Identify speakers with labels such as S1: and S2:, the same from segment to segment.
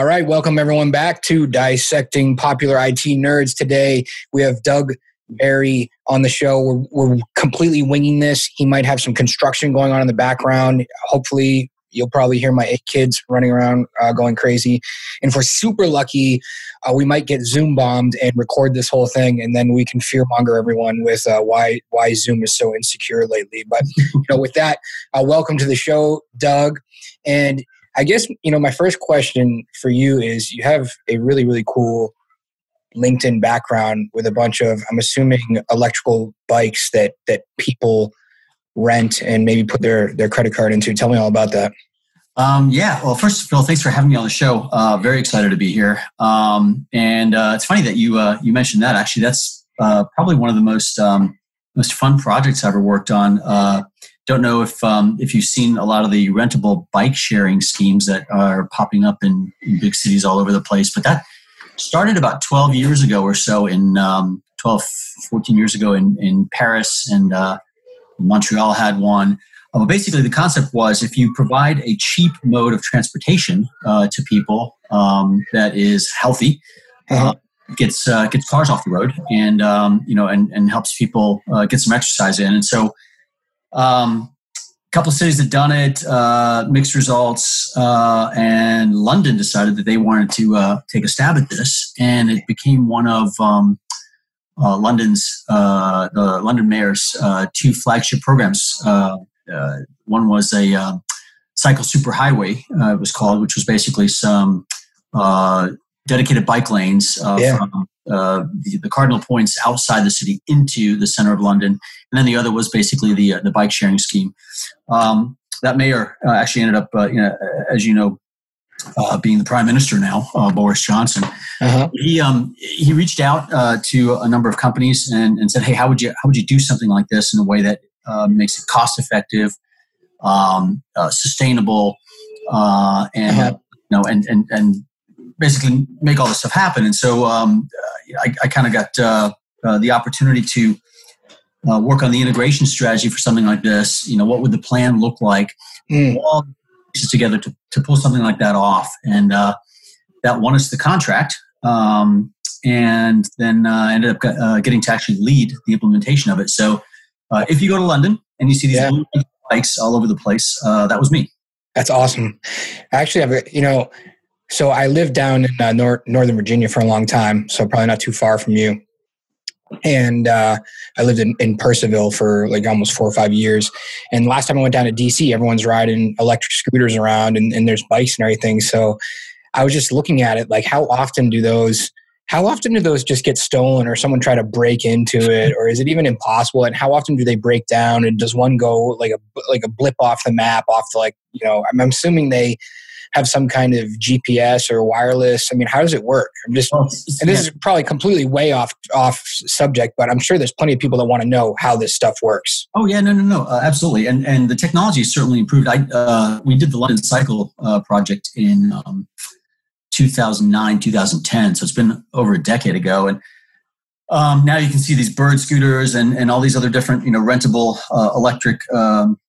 S1: All right, welcome everyone back to Dissecting Popular IT Nerds. Today we have Doug Barry on the show. We're, we're completely winging this. He might have some construction going on in the background. Hopefully, you'll probably hear my kids running around uh, going crazy. And if we're super lucky, uh, we might get Zoom bombed and record this whole thing, and then we can fearmonger everyone with uh, why why Zoom is so insecure lately. But you know, with that, uh, welcome to the show, Doug. And I guess you know my first question for you is: you have a really really cool LinkedIn background with a bunch of I'm assuming electrical bikes that that people rent and maybe put their their credit card into. Tell me all about that.
S2: Um, yeah, well, first of all, thanks for having me on the show. Uh, very excited to be here. Um, and uh, it's funny that you uh, you mentioned that. Actually, that's uh, probably one of the most um, most fun projects I've ever worked on. Uh, don't know if um, if you've seen a lot of the rentable bike sharing schemes that are popping up in, in big cities all over the place, but that started about 12 years ago or so in um, 12 14 years ago in, in paris and uh, montreal had one uh, basically the concept was if you provide a cheap mode of transportation uh, to people um, that is healthy uh-huh. gets uh, gets cars off the road and um, you know and, and helps people uh, get some exercise in and so um, couple of cities had done it, uh, mixed results, uh, and London decided that they wanted to uh, take a stab at this, and it became one of um, uh, London's uh, the London mayor's uh, two flagship programs. one was a um, cycle superhighway, it was called, which was basically some dedicated bike lanes yeah. from uh, the, the, cardinal points outside the city into the center of London, and then the other was basically the uh, the bike sharing scheme. Um, that mayor uh, actually ended up, uh, you know, as you know, uh, being the prime minister now, Boris Johnson. Uh-huh. He um, he reached out to a number of companies and, and said, "Hey, how would you how would you do something like this in a way that makes it cost effective, um, sustainable, and uh-huh. you know, and and and basically make all this stuff happen. And so um, I, I kind of got uh, uh, the opportunity to uh, work on the integration strategy for something like this. You know, what would the plan look like? Mm. All pieces together to, to pull something like that off. And uh, that won us the contract. Um, and then uh, ended up uh, getting to actually lead the implementation of it. So if you go to London and you see these yeah. bikes all over the place, that was me.
S1: That's awesome. Actually, I've, you know, so I lived down in uh, nor- Northern Virginia for a long time, so probably not too far from you. And uh, I lived in, in Purcellville for like almost four or five years. And last time I went down to DC, everyone's riding electric scooters around and, and there's bikes and everything. So I was just looking at it like, how often do those how often do those just get stolen or someone try to break into it or is it even impossible and how often do they break down and does one go like a like a blip off the map off the like you know i'm assuming they have some kind of GPS or wireless? I mean, how does it work? I'm just, well, and this is probably completely way off off subject, but I'm sure there's plenty of people that want to know how this stuff works.
S2: Oh yeah, no, no, no, uh, absolutely, and and the technology has certainly improved. I uh, we did the London Cycle uh, project in um, 2009, 2010, so it's been over a decade ago, and. Um, now you can see these bird scooters and, and all these other different, you know, rentable uh, electric um,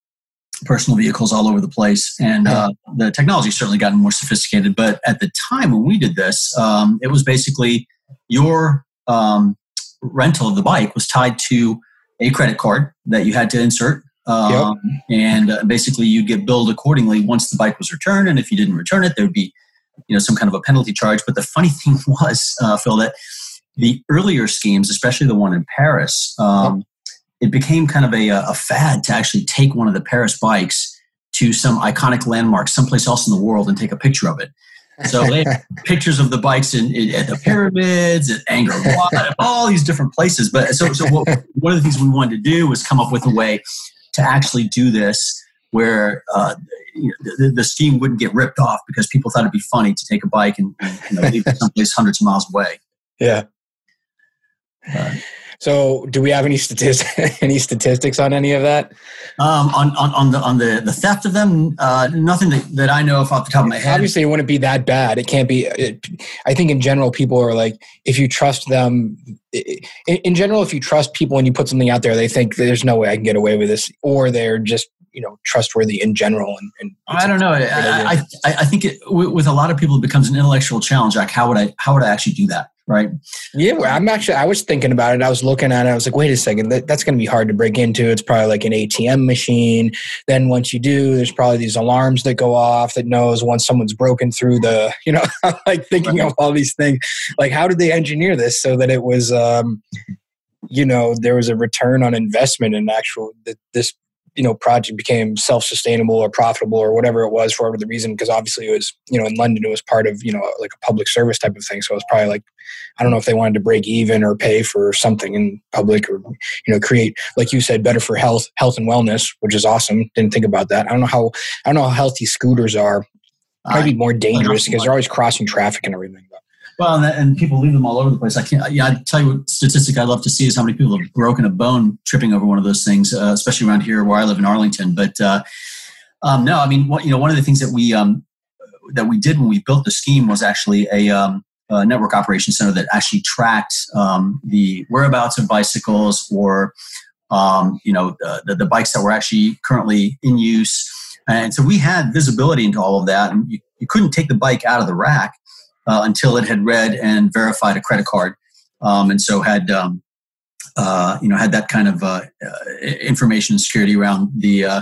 S2: personal vehicles all over the place, and uh, the technology certainly gotten more sophisticated. But at the time when we did this, um, it was basically your um, rental of the bike was tied to a credit card that you had to insert. Um, yep. And uh, basically, you'd get billed accordingly once the bike was returned. And if you didn't return it, there would be, you know, some kind of a penalty charge. But the funny thing was, uh, Phil, that the earlier schemes, especially the one in Paris, um, it became kind of a, a fad to actually take one of the Paris bikes to some iconic landmark someplace else in the world and take a picture of it. So they have pictures of the bikes in, in, at the pyramids, at Angkor Wat, all these different places. But so, so what, one of the things we wanted to do was come up with a way to actually do this where uh, you know, the, the, scheme wouldn't get ripped off because people thought it'd be funny to take a bike and, and you know, leave it someplace hundreds of miles away.
S1: Yeah. Uh, so, do we have any statistics any statistics on any of that?
S2: Um, on, on, on the on the, the theft of them, uh, nothing that, that I know of off the top of my head.
S1: Obviously, it wouldn't be that bad. It can't be. It, I think in general, people are like, if you trust them, in, in general, if you trust people and you put something out there, they think there's no way I can get away with this, or they're just you know trustworthy in general. And, and
S2: I don't know. I, I, I think it, with a lot of people, it becomes an intellectual challenge. Like, how would I how would I actually do that? Right?
S1: Yeah, well, I'm actually. I was thinking about it. I was looking at it. I was like, wait a second, that, that's going to be hard to break into. It's probably like an ATM machine. Then once you do, there's probably these alarms that go off that knows once someone's broken through the. You know, like thinking of all these things. Like, how did they engineer this so that it was, um, you know, there was a return on investment in actual that this you know project became self-sustainable or profitable or whatever it was for whatever the reason because obviously it was you know in london it was part of you know like a public service type of thing. So it was probably like i don't know if they wanted to break even or pay for something in public or you know create like you said better for health health and wellness which is awesome. Didn't think about that. I don't know how i don't know how healthy scooters are. Might be more dangerous because they're always crossing traffic and everything
S2: well, and, that, and, people leave them all over the place. I can't. Yeah, I tell you what statistic I'd love to see is how many people have broken a bone tripping over one of those things, uh, especially around here where I live in Arlington. But uh, um, no, I mean, what, you know, one of the things that we um, that we did when we built the scheme was actually a, um, a network operations center that actually tracked um, the whereabouts of bicycles or um, you know the, the bikes that were actually currently in use. And so we had visibility into all of that, and you, you couldn't take the bike out of the rack uh, until it had read and verified a credit card, um, and so had um, uh, you know had that kind of uh, uh information security around the uh,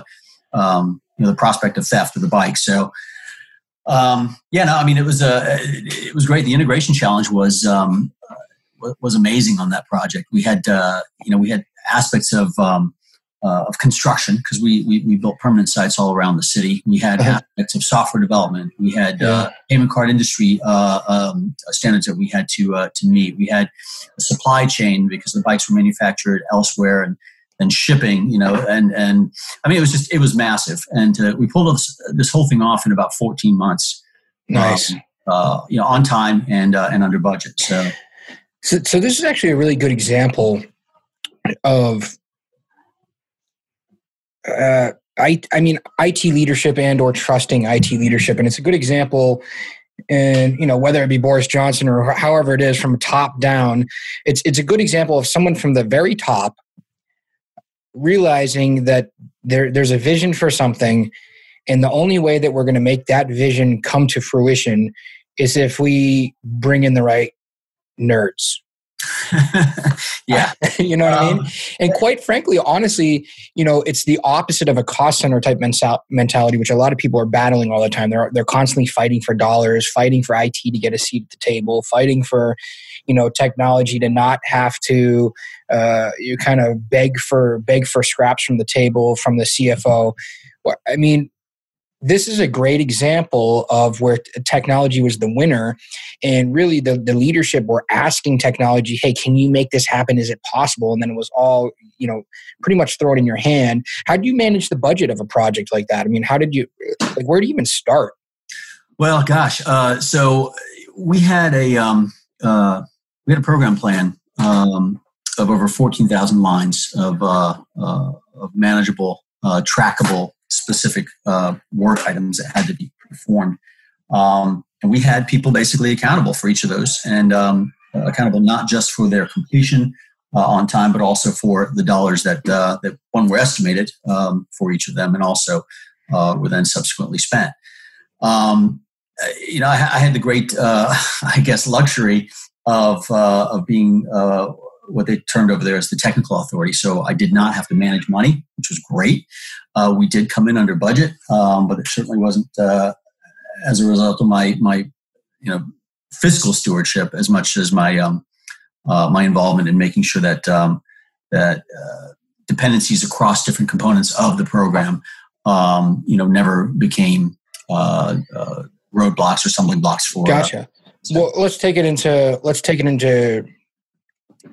S2: um, you know the prospect of theft of the bike. So um, yeah, no, I mean it was a uh, it was great. The integration challenge was um, was amazing on that project. We had you know we had aspects of um, uh, of construction because we, we, we built permanent sites all around the city. We had uh-huh. aspects of software development. We had uh, payment card industry uh, um, standards that we had to uh, to meet. We had a supply chain because the bikes were manufactured elsewhere and and shipping. You know, and and I mean it was just it was massive. And uh, we pulled this, this whole thing off in about 14 months.
S1: Nice. Um,
S2: uh, you know, on time and and under budget. So.
S1: so, so this is actually a really good example of uh, I, I mean, IT leadership and or trusting IT leadership, and it's a good example. And you know, whether it be Boris Johnson or however it is from top down, it's it's a good example of someone from the very top realizing that there there's a vision for something, and the only way that we're going to make that vision come to fruition is if we bring in the right nerds
S2: yeah.
S1: you know what um, I mean? Um, and quite frankly, honestly, you know, it's the opposite of a cost center type mentality, which a lot of people are battling all the time. They're, they're constantly fighting for dollars, fighting for IT to get a seat at the table, fighting for, you know, technology to not have to, uh, you kind of beg for, beg for scraps from the table from the CFO. I mean, this is a great example of where technology was the winner. And really the, the leadership were asking technology hey can you make this happen? Is it possible? And then it was all you know pretty much throw it in your hand. How do you manage the budget of a project like that? I mean how did you like where do you even start?
S2: Well gosh uh, so we had a um, uh, we had a program plan um, of over 14000 lines of, uh, uh, of manageable uh, trackable specific uh, work items that had to be performed. Um, and we had people basically accountable for each of those and um, accountable not just for their completion uh, on time, but also for the dollars that, uh, that one were estimated um, for each of them and also uh, were then subsequently spent. Um, you know, I, I, had the great, uh, I guess, luxury of, uh, of being what they termed over there as the technical authority. So I did not have to manage money, which was great. Uh, we did come in under budget, um, but it certainly wasn't uh, as a result of my my you know fiscal stewardship as much as my um, uh, my involvement in making sure that um, that uh, dependencies across different components of the program um, you know never became uh, uh, roadblocks or stumbling blocks for.
S1: Gotcha. So. Well, let's take it into let's take it into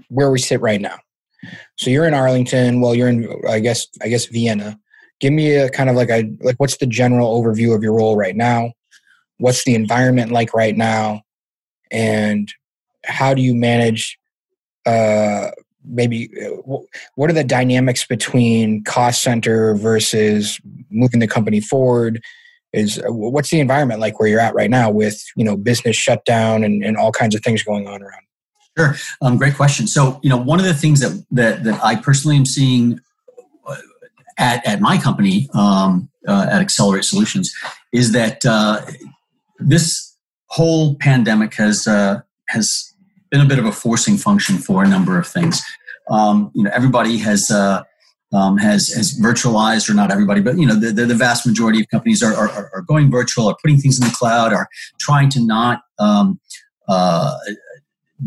S1: where we sit right now. So you're in Arlington. Well, you're in, I guess, I guess Vienna. Give me a kind of like a like, what's the general overview of your role right now? What's the environment like right now? And how do you manage? Uh, maybe uh, what are the dynamics between cost center versus moving the company forward? Is uh, what's the environment like where you're at right now with you know business shutdown and, and all kinds of things going on around?
S2: Sure. Um, great question. So, you know, one of the things that, that, that I personally am seeing at, at my company um, uh, at Accelerate Solutions is that uh, this whole pandemic has uh, has been a bit of a forcing function for a number of things. Um, you know, everybody has uh, um, has has virtualized, or not everybody, but you know, the, the, the vast majority of companies are, are, are going virtual, are putting things in the cloud, are trying to not um, uh,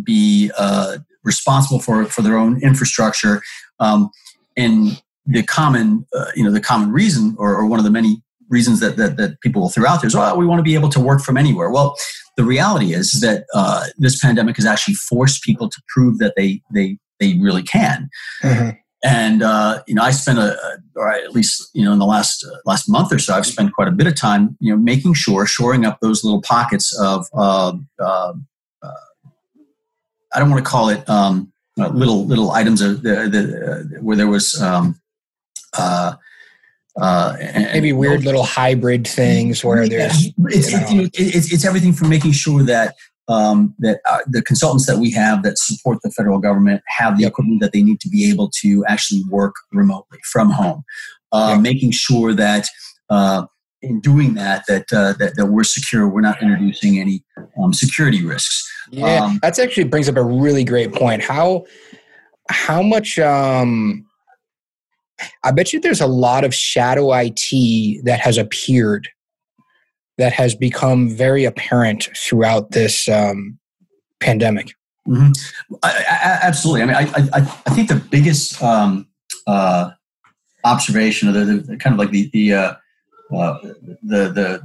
S2: be uh, responsible for for their own infrastructure. Um, and the common, uh, you know, the common reason, or, or, one of the many reasons that, that, that people will throw out there is, well, we want to be able to work from anywhere. Well, the reality is that uh, this pandemic has actually forced people to prove that they they they really can. Mm-hmm. And uh, you know, I spent a, or at least you know, in the last uh, last month or so, I've spent quite a bit of time, you know, making sure, shoring up those little pockets of. Uh, uh, uh I don't want to call it um, uh, little little items of the, the, where there was. Um,
S1: uh, uh, maybe weird little hybrid things where there's
S2: it's, you know, it's, it's everything from making sure that um, that uh, the consultants that we have that support the federal government have the equipment that they need to be able to actually work remotely from home. Uh. Making sure that uh, in doing that, that, uh, that that we're secure, we're not introducing any um, security risks.
S1: Yeah, um, that's actually brings up a really great point. How how much um, I bet you there's a lot of shadow IT that has appeared that has become very apparent throughout this um, pandemic.
S2: Mm-hmm. I, I, absolutely. I mean, I, I, think the biggest um, uh, observation, or the, the, kind of like the the, uh, uh, the the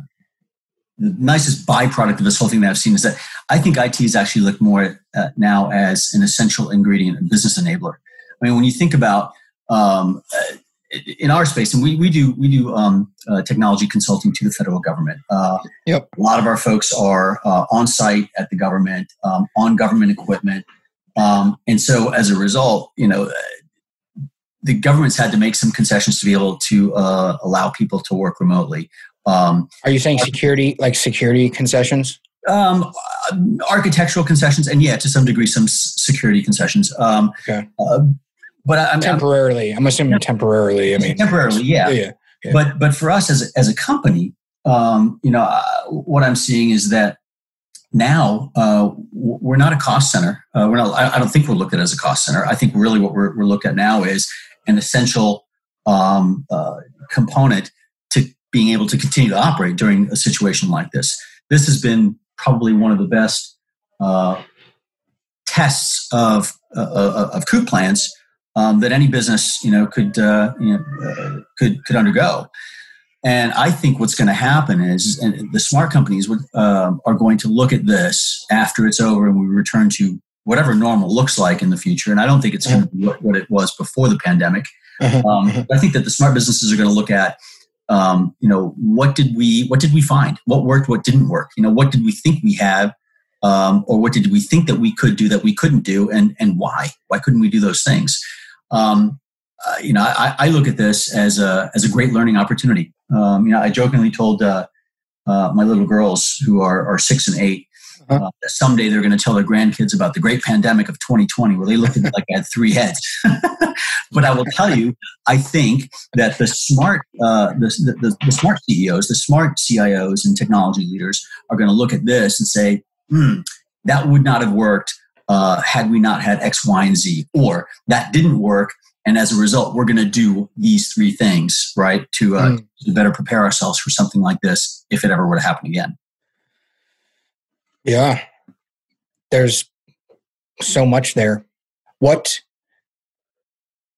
S2: the nicest byproduct of this whole thing that I've seen is that I think IT is actually looked more uh, now as an essential ingredient, a business enabler. I mean, when you think about um, in our space, and we, we do we do um, uh, technology consulting to the federal government. Uh,
S1: yep.
S2: A lot of our folks are uh, on site at the government, um, on government equipment, um, and so as a result, you know, the government's had to make some concessions to be able to uh, allow people to work remotely.
S1: Um, are you saying security, like security concessions?
S2: Um, architectural concessions, and yeah, to some degree, some security concessions. Um,
S1: okay. Uh, but I, am temporarily. I'm, I'm assuming temporarily. I mean,
S2: temporarily, yeah. Yeah, yeah. But but for us as a, as a company, um, you know, uh, what I'm seeing is that now uh, we're not a cost center. Uh, we're not. I, I, don't think we're looked at as a cost center. I think really what we're, we're looked at now is an essential um, uh, component to being able to continue to operate during a situation like this. This has been probably one of the best uh, tests of uh, of COOP plans um, that any business you know could uh, you know, uh, could could undergo. And I think what's going to happen is, and the smart companies would, um, are going to look at this after it's over and we return to whatever normal looks like in the future. And I don't think it's going to be what, what it was before the pandemic. Uh-huh. Um, uh-huh. I think that the smart businesses are going to look at, um, you know, what did we what did we find? What worked? What didn't work? You know, what did we think we had? Um, or what did we think that we could do that we couldn't do, and and why? Why couldn't we do those things? Um, uh, you know, I, I, look at this as a as a great learning opportunity. Um, you know, I jokingly told uh, uh, my little girls who are, are six and 8 uh-huh. Uh, that someday they're going to tell their grandkids about the great pandemic of 2020, where they looked at it like I had three heads. but I will tell you, I think that the smart uh, the, the, the smart CEOs, the smart CIOs, and technology leaders are going to look at this and say, "Hmm, that would not have worked." Uh, had we not had X, Y, and Z, or that didn't work. And as a result, we're going to do these three things, right, to, uh, mm. to better prepare ourselves for something like this if it ever were to happen again.
S1: Yeah. There's so much there. What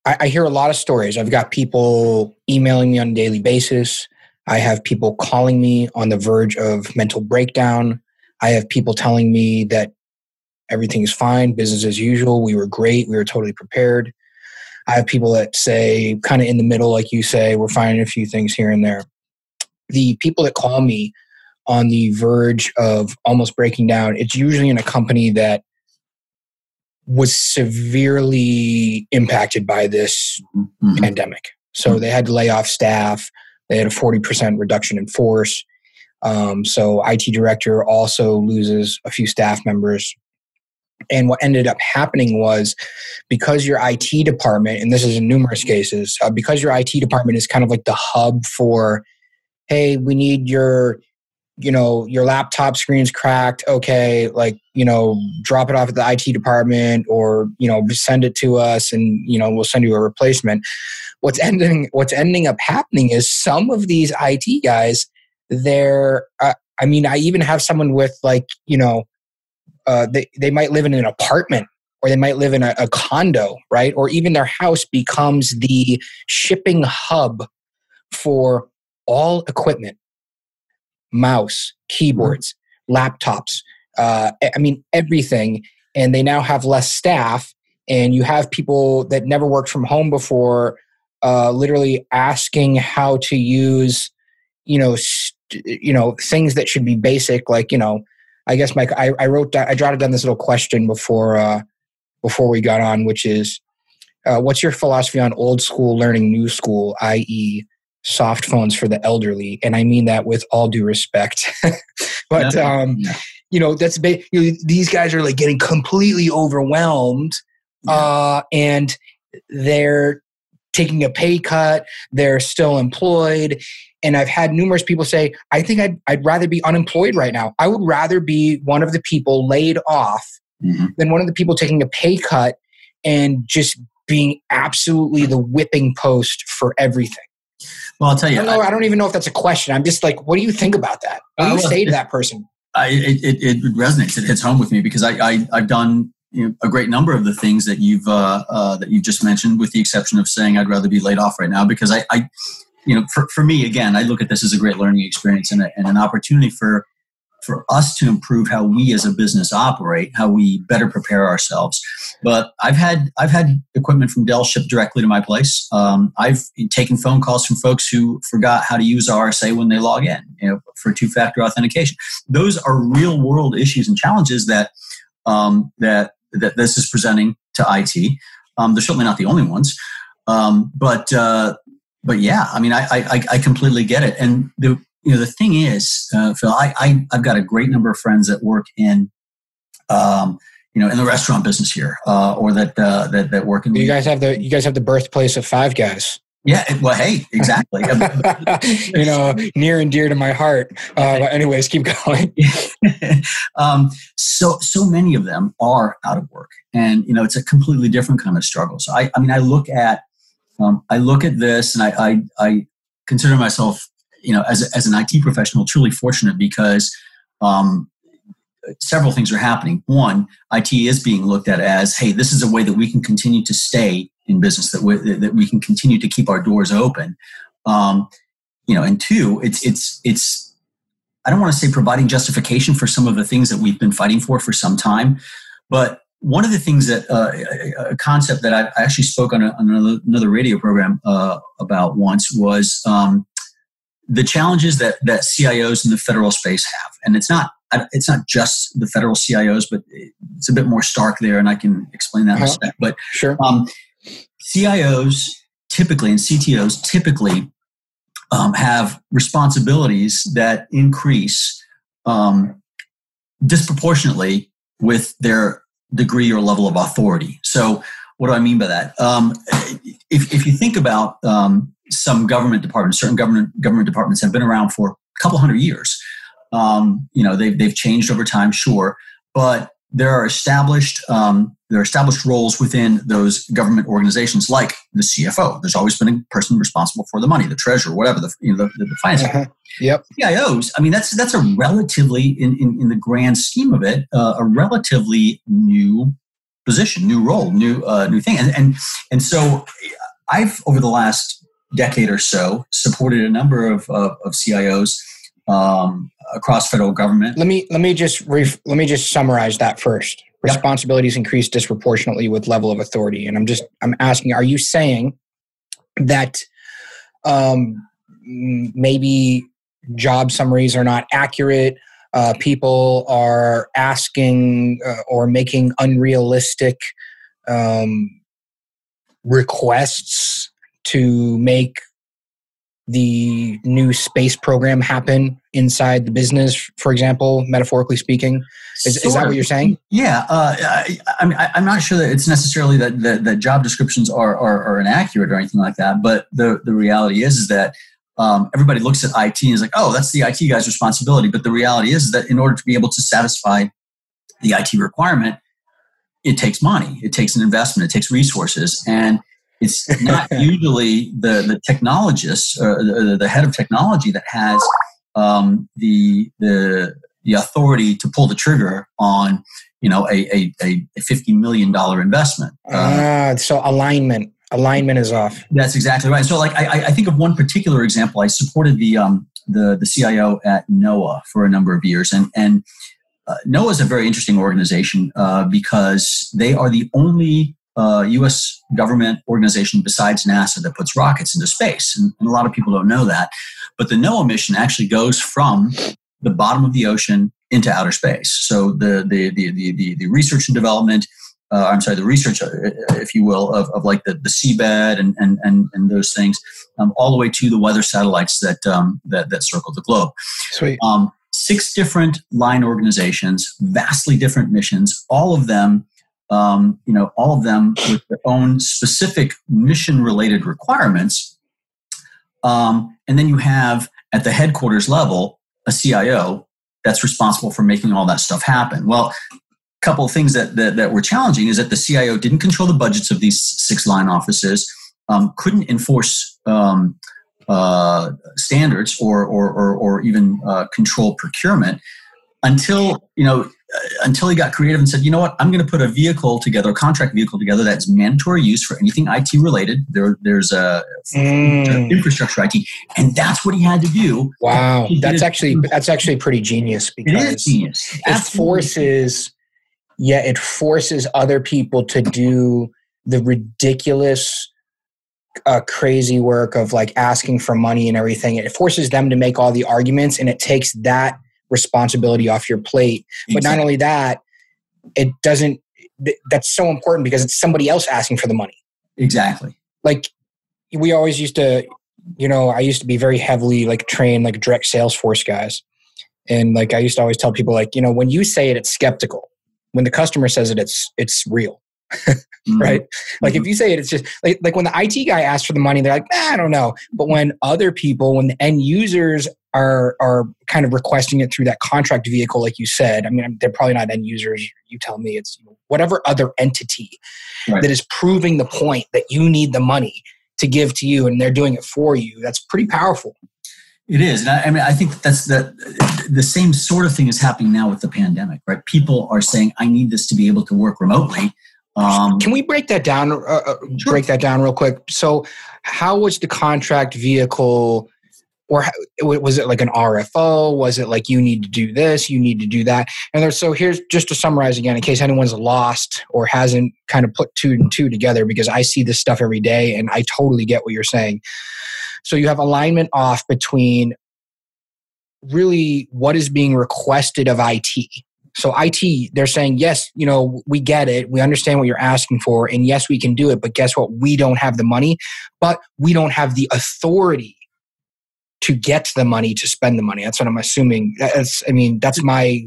S1: I, I hear a lot of stories. I've got people emailing me on a daily basis. I have people calling me on the verge of mental breakdown. I have people telling me that everything is fine, business as usual. We were great. We were totally prepared. I have people that say, kind of in the middle, like you say, we're finding a few things here and there. The people that call me on the verge of almost breaking down, it's usually in a company that was severely impacted by this mm-hmm. pandemic. So they had to lay off staff. They had a 40% reduction in force. Um, so IT director also loses a few staff members And what ended up happening was because your IT department, and this is in numerous cases, uh, because your IT department is kind of like the hub for, hey, we need your, you know, your laptop screen's cracked. Okay, like, you know, drop it off at the IT department or, you know, send it to us and, you know, we'll send you a replacement. What's ending, what's ending up happening is some of these IT guys, they're, uh, I mean, I even have someone with like, you know, uh, they, they might live in an apartment or they might live in a, a condo, right? Or even their house becomes the shipping hub for all equipment mouse, keyboards, laptops, uh, I mean, everything. And they now have less staff, and you have people that never worked from home before uh, literally asking how to use, you know, st- you know, things that should be basic, like, you know, I guess Mike, I, I wrote I jotted down this little question before uh, before we got on, which is, uh, what's your philosophy on old school learning new school, i.e., soft phones for the elderly? And I mean that with all due respect, but yeah. um, yeah. you know that's ba- you know, these guys are like getting completely overwhelmed, yeah. uh, and they're taking a pay cut. They're still employed. And I've had numerous people say, I think I'd, I'd rather be unemployed right now. I would rather be one of the people laid off mm-hmm. than one of the people taking a pay cut and just being absolutely the whipping post for everything.
S2: Well, I'll tell you.
S1: I don't, know, I, I don't even know if that's a question. I'm just like, what do you think about that? What do you uh, say to that person?
S2: I, it, it, resonates. It hits home with me because I, I have done you know, a great number of the things that you've uh, uh, that you've just mentioned, with the exception of saying I'd rather be laid off right now because I, I you know, for, for me, again, I look at this as a great learning experience and, a, and an opportunity for for us to improve how we as a business operate, how we better prepare ourselves. But I've had I've had equipment from Dell shipped directly to my place. Um, I've taken phone calls from folks who forgot how to use RSA when they log in, you know, for two factor authentication. Those are real world issues and challenges that um, that that this is presenting to IT. Um, they're certainly not the only ones, um, but uh, but yeah, I mean, I, I, I completely get it. And the you know the thing is, uh, Phil, I, I have got a great number of friends that work in. Um, you know, in the restaurant business here, uh, or that uh, that that work in.
S1: You guys have the you guys have the birthplace of Five Guys.
S2: Yeah, well, hey, exactly.
S1: you know, near and dear to my heart. Uh, but anyways, keep going.
S2: um, so, so many of them are out of work, and you know, it's a completely different kind of struggle. So, I, I mean, I look at, um, I look at this, and I, I, I consider myself, you know, as as an IT professional, truly fortunate because um, several things are happening. One, IT is being looked at as, hey, this is a way that we can continue to stay in business, that we, that we can continue to keep our doors open. Um, you know, and two, it's it's it's. I don't want to say providing justification for some of the things that we've been fighting for for some time, but one of the things that uh, a concept that I actually spoke on, a, on another radio program uh, about once was um, the challenges that that CIOs in the federal space have, and it's not it's not just the federal CIOs, but it's a bit more stark there, and I can explain that uh-huh. in a uh-huh. sec. But
S1: sure.
S2: Um, CIOs typically and CTOs typically um, have responsibilities that increase um, disproportionately with their degree or level of authority. So, what do I mean by that? Um, if, if you think about um, some government departments, certain government government departments have been around for a couple hundred years. Um, you know, they've they've changed over time, sure, but there are established um, there are established roles within those government organizations, like the CFO. There's always been a person responsible for the money, the treasurer, whatever the you know the, the finance. Uh-huh.
S1: Yep.
S2: CIOs. I mean, that's that's a relatively in in, in the grand scheme of it, uh, a relatively new position, new role, new uh, new thing, and and and so I've over the last decade or so supported a number of of, of CIOs um, across federal government.
S1: Let me let me just ref, let me just summarize that first. Responsibilities increase disproportionately with level of authority, and I'm just I'm asking: Are you saying that um, maybe job summaries are not accurate? Uh, people are asking uh, or making unrealistic um, requests to make the new space program happen inside the business, for example, metaphorically speaking? Is, is that what you're saying?
S2: Yeah, uh, I, I, I'm not sure that it's necessarily that, that, that job descriptions are, are, are, inaccurate or anything like that. But the, the reality is, is that um, everybody looks at IT and is like, oh, that's the IT guy's responsibility. But the reality is that in order to be able to satisfy the IT requirement, it takes money, it takes an investment, it takes resources, and it's not usually the the technologist or the, the head of technology that has um, the the the authority to pull the trigger on you know a a, a fifty million dollar investment.
S1: Ah, uh, so alignment alignment is off.
S2: That's exactly right. So like I, I think of one particular example. I supported the um, the the CIO at NOAA for a number of years, and and uh, NOAA is a very interesting organization uh, because they are the only uh, U.S. government organization besides NASA that puts rockets into space, and, and, a lot of people don't know that. But the NOAA mission actually goes from the bottom of the ocean into outer space. So the the the the, the, research and development. Uh, I'm sorry, the research, uh, if you will, of, of like the, the seabed and, and, and, and those things, um, all the way to the weather satellites that, um, that, that circle the globe.
S1: Sweet. Um,
S2: six different line organizations, vastly different missions, all of them um, you know, all of them with their own specific mission related requirements. Um, and then you have at the headquarters level a CIO that's responsible for making all that stuff happen. Well, a couple of things that, that, that were challenging is that the CIO didn't control the budgets of these six line offices, um, couldn't enforce um, uh, standards or, or, or, or even uh, control procurement until you know until he got creative and said, you know what, I'm going to put a vehicle together, a contract vehicle together that's mandatory use for anything IT related. There, there's a mm. infrastructure IT, and that's what he had to do.
S1: Wow, that's actually that's actually pretty genius because
S2: it, is genius.
S1: it forces, yeah, it forces other people to do the ridiculous. Uh, crazy work of like asking for money and everything. It forces them to make all the arguments, and it takes that responsibility off your plate. Exactly. But not only that, it doesn't, that's so important because it's somebody else asking for the money.
S2: Exactly.
S1: Like we always used to, you know, I used to be very heavily like trained like direct Salesforce guys. And like I used to always tell people like, you know, when you say it, it's skeptical. When the customer says it, it's it's real. mm-hmm. right? Like mm-hmm. if you say it, it's just like like when the IT guy asks for the money, they're like, nah, I don't know. But when other people, when the end users are are kind of requesting it through that contract vehicle, like you said. I mean, they're probably not end users. You tell me. It's whatever other entity right. that is proving the point that you need the money to give to you, and they're doing it for you. That's pretty powerful.
S2: It is, and I, I mean, I think that's the the same sort of thing is happening now with the pandemic, right? People are saying, "I need this to be able to work remotely."
S1: Um, Can we break that down? Uh, uh sure. Break that down real quick. So, how was the contract vehicle? or was it like an RFO? Was it like you need to do this, you need to do that? And there's, so here's just to summarize again, in case anyone's lost or hasn't kind of put two and two together, because I see this stuff every day and I totally get what you're saying. So you have alignment off between really what is being requested of IT. So IT, they're saying, yes, you know, we get it. We understand what you're asking for. And yes, we can do it. But guess what? We don't have the money, but we don't have the authority to get the money to spend the money. That's what I'm assuming. That's, I mean, that's my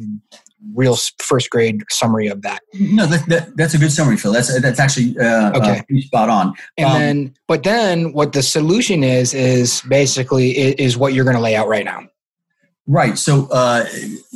S1: real first grade summary of that.
S2: No, that, that, that's a good summary, Phil. That's that's actually uh, uh okay. Uh, spot on.
S1: And um, then, but then, what the solution is is basically is, is what you're going to lay out right now.
S2: Right. So, uh,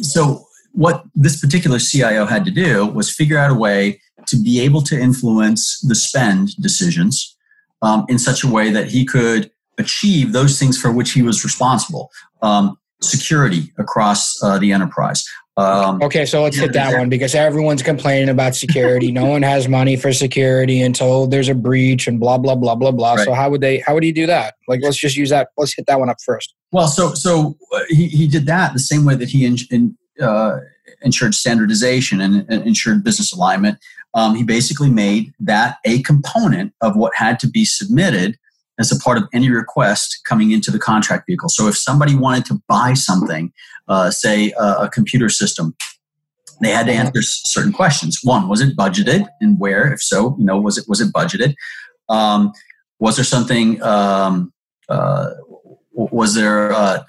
S2: so what this particular CIO had to do was figure out a way to be able to influence the spend decisions um, in such a way that he could achieve those things for which he was responsible. Um, security across uh, the enterprise.
S1: Um, okay, so let's hit that one because everyone's complaining about security. no one has money for security until there's a breach and blah blah blah blah blah. Right. So how would they? How would he do that? Like, let's just use that. Let's hit that one up first.
S2: Well, so so uh, he, he did that the same way that he in, in, uh, ensured standardization and, and ensured business alignment. Um, he basically made that a component of what had to be submitted as a part of any request coming into the contract vehicle. So if somebody wanted to buy something, uh, say a computer system, they had to answer certain questions. One, was it budgeted, and where? If so, you know, was it was it budgeted? Um, was there something? Um, uh, was there? Uh,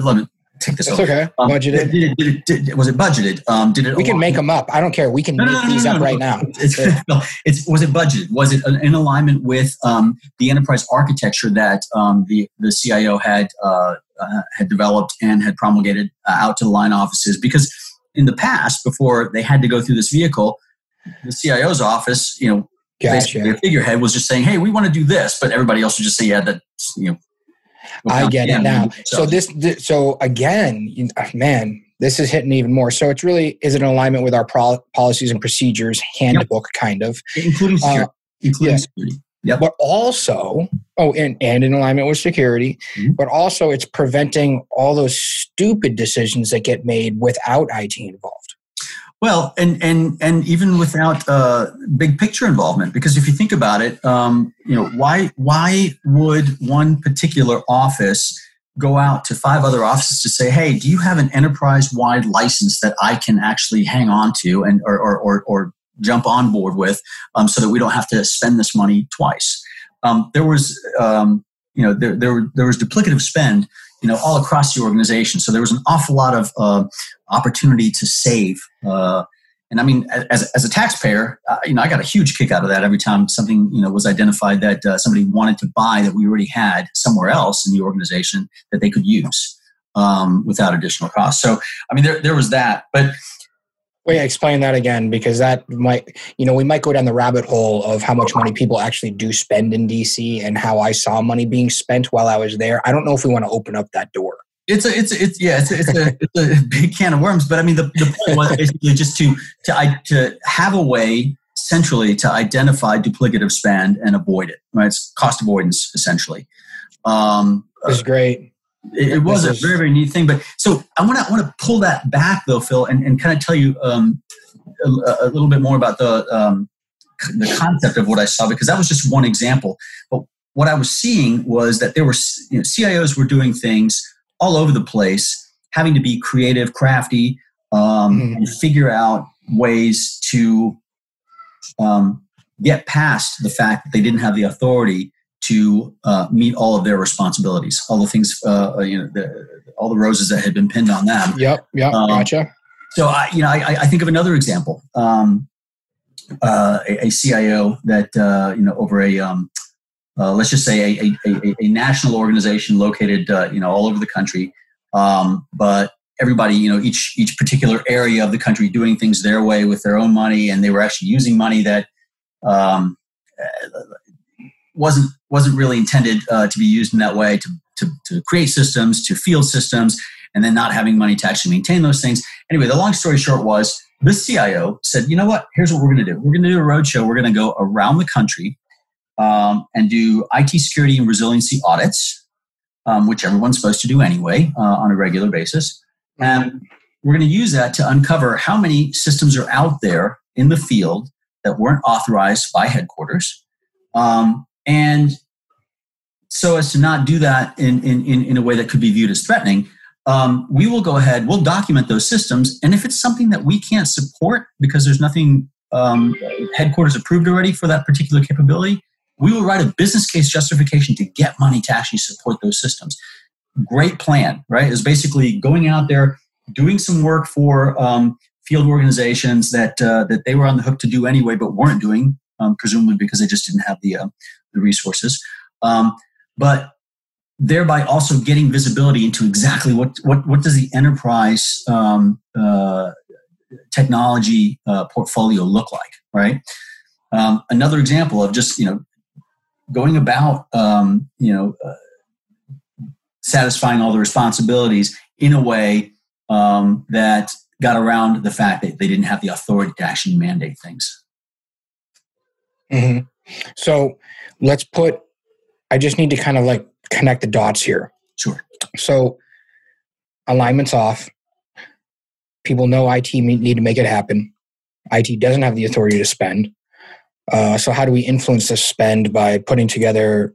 S2: let me take this.
S1: It's okay. Um, budgeted.
S2: Did it, did it, did, was it budgeted? Um, did it?
S1: We can make them up. I don't care. We can no, make no, no, these up right now.
S2: It's, it's, was it budgeted? Was it in alignment with um, the enterprise architecture that um, the the CIO had uh, uh, had developed and had promulgated uh, out to the line offices? Because in the past, before they had to go through this vehicle, the CIO's office, you know, gotcha. basically a figurehead was just saying, "Hey, we want to do this," but everybody else would just say, "Yeah, that you know."
S1: I get it now. So this, this, so again, man, this is hitting even more. So it's really is it in alignment with our pro- policies and procedures handbook, yep. kind of,
S2: including uh, security. Uh, including yeah. security.
S1: Yep. But also, oh, and, and in alignment with security, mm-hmm. but also it's preventing all those stupid decisions that get made without IT involved.
S2: Well, and and and even without uh, big picture involvement, because if you think about it, um, you know why why would one particular office go out to five other offices to say, "Hey, do you have an enterprise wide license that I can actually hang on to and or or or, or jump on board with, um, so that we don't have to spend this money twice?" Um, there was um, you know there, there there was duplicative spend you know all across the organization. So there was an awful lot of uh, opportunity to save. Uh, and I mean, as, as a taxpayer, uh, you know, I got a huge kick out of that every time something you know was identified that uh, somebody wanted to buy that we already had somewhere else in the organization that they could use um, without additional cost. So I mean, there there was that, but
S1: Wait, explain that again because that might, you know, we might go down the rabbit hole of how much money people actually do spend in DC and how I saw money being spent while I was there. I don't know if we want to open up that door.
S2: It's a, it's, a, it's, yeah, it's a, it's a, it's a big can of worms. But I mean, the, the point was basically just to, to, I to have a way centrally to identify duplicative spend and avoid it. Right, it's cost avoidance essentially.
S1: Um, it's great.
S2: It, it was a very very neat thing. But so I want to want to pull that back though, Phil, and, and kind of tell you um, a, a, little bit more about the um, the concept of what I saw because that was just one example. But what I was seeing was that there were you know, CIOs were doing things all over the place, having to be creative, crafty, um, mm. and figure out ways to um, get past the fact that they didn't have the authority to uh, meet all of their responsibilities, all the things, uh, uh, you know, the, all the roses that had been pinned on them.
S1: Yep, yep, um, gotcha.
S2: So I, you know, I, I think of another example, um, uh, a, a, CIO that uh, you know over a um, uh, let's just say a, a, a, national organization located you know all over the country, um, but everybody you know each each particular area of the country doing things their way with their own money, and they were actually using money that um, wasn't wasn't really intended uh, to be used in that way to, to, to create systems to field systems and then not having money to actually maintain those things. Anyway the long story short was this cio said you know what? Here's what we're going to do. We're going to do a roadshow. We're going to go around the country um, and do it security and resiliency audits um, which everyone's supposed to do anyway uh, on a regular basis. And we're going to use that to uncover how many systems are out there in the field that weren't authorized by headquarters um, and so as to not do that in, in, in, a way that could be viewed as threatening, um, we will go ahead, we'll document those systems. And if it's something that we can't support because there's nothing um, headquarters approved already for that particular capability, we will write a business case justification to get money to actually support those systems. Great plan, right? Is basically going out there, doing some work for um, field organizations that uh, that they were on the hook to do anyway, but weren't doing, um, presumably because they just didn't have the uh, the resources, um, but thereby also getting visibility into exactly what what, what does the enterprise um, uh, technology uh, portfolio look like, right? Um, another example of just you know going about um, you know uh, satisfying all the responsibilities in a way um, that got around the fact that they didn't have the authority to actually mandate things.
S1: Mm-hmm. So let's put, I just need to kind of like connect the dots here.
S2: Sure.
S1: So alignment's off. People know IT need to make it happen. IT doesn't have the authority to spend. Uh, so how do we influence the spend by putting together,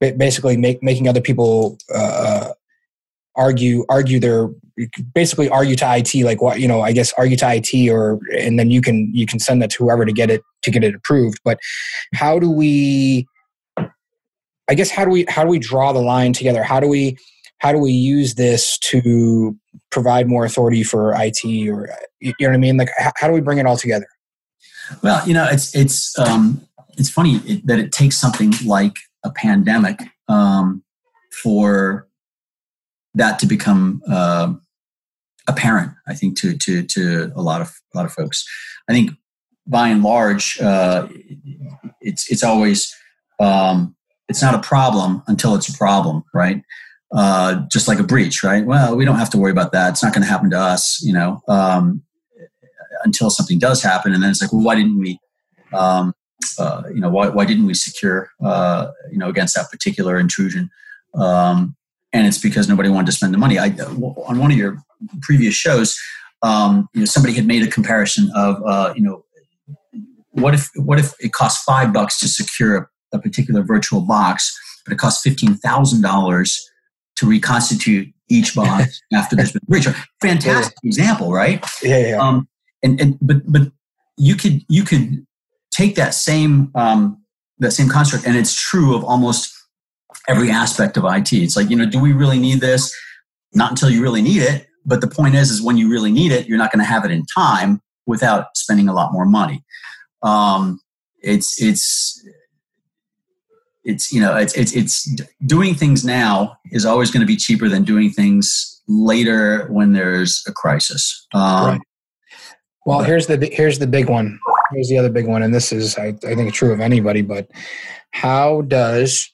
S1: basically make, making other people uh, argue argue their basically argue to IT like what you know I guess argue to IT or and then you can you can send that to whoever to get it to get it approved. But how do we I guess how do we how do we draw the line together? How do we how do we use this to provide more authority for IT or you know what I mean? Like how do we bring it all together?
S2: Well, you know, it's it's um, it's funny that it takes something like a pandemic um, for that to become uh, apparent. I think to to to a lot of a lot of folks. I think by and large, uh, it's it's always um, it's not a problem until it's a problem, right? Uh, just like a breach, right? Well, we don't have to worry about that. It's not going to happen to us, you know, um, until something does happen, and then it's like, well, why didn't we? Um, uh, you know, why, why didn't we secure, uh, you know, against that particular intrusion? Um, and it's because nobody wanted to spend the money. I, on one of your previous shows, um, you know, somebody had made a comparison of, uh, you know, what if what if it costs five bucks to secure a, particular virtual box, but it costs fifteen thousand dollars to reconstitute each box after there's been breach? Fantastic yeah. example, right?
S1: Yeah, yeah. Um,
S2: and and but but you could you could take that same um, that same construct, and it's true of almost every aspect of IT. It's like you know, do we really need this? Not until you really need it. But the point is, is when you really need it, you're not going to have it in time without spending a lot more money. Um, it's it's it's you know it's it's it's doing things now is always going to be cheaper than doing things later when there's a crisis. Um, right.
S1: Well, but, here's the here's the big one. Here's the other big one, and this is I, I think true of anybody. But how does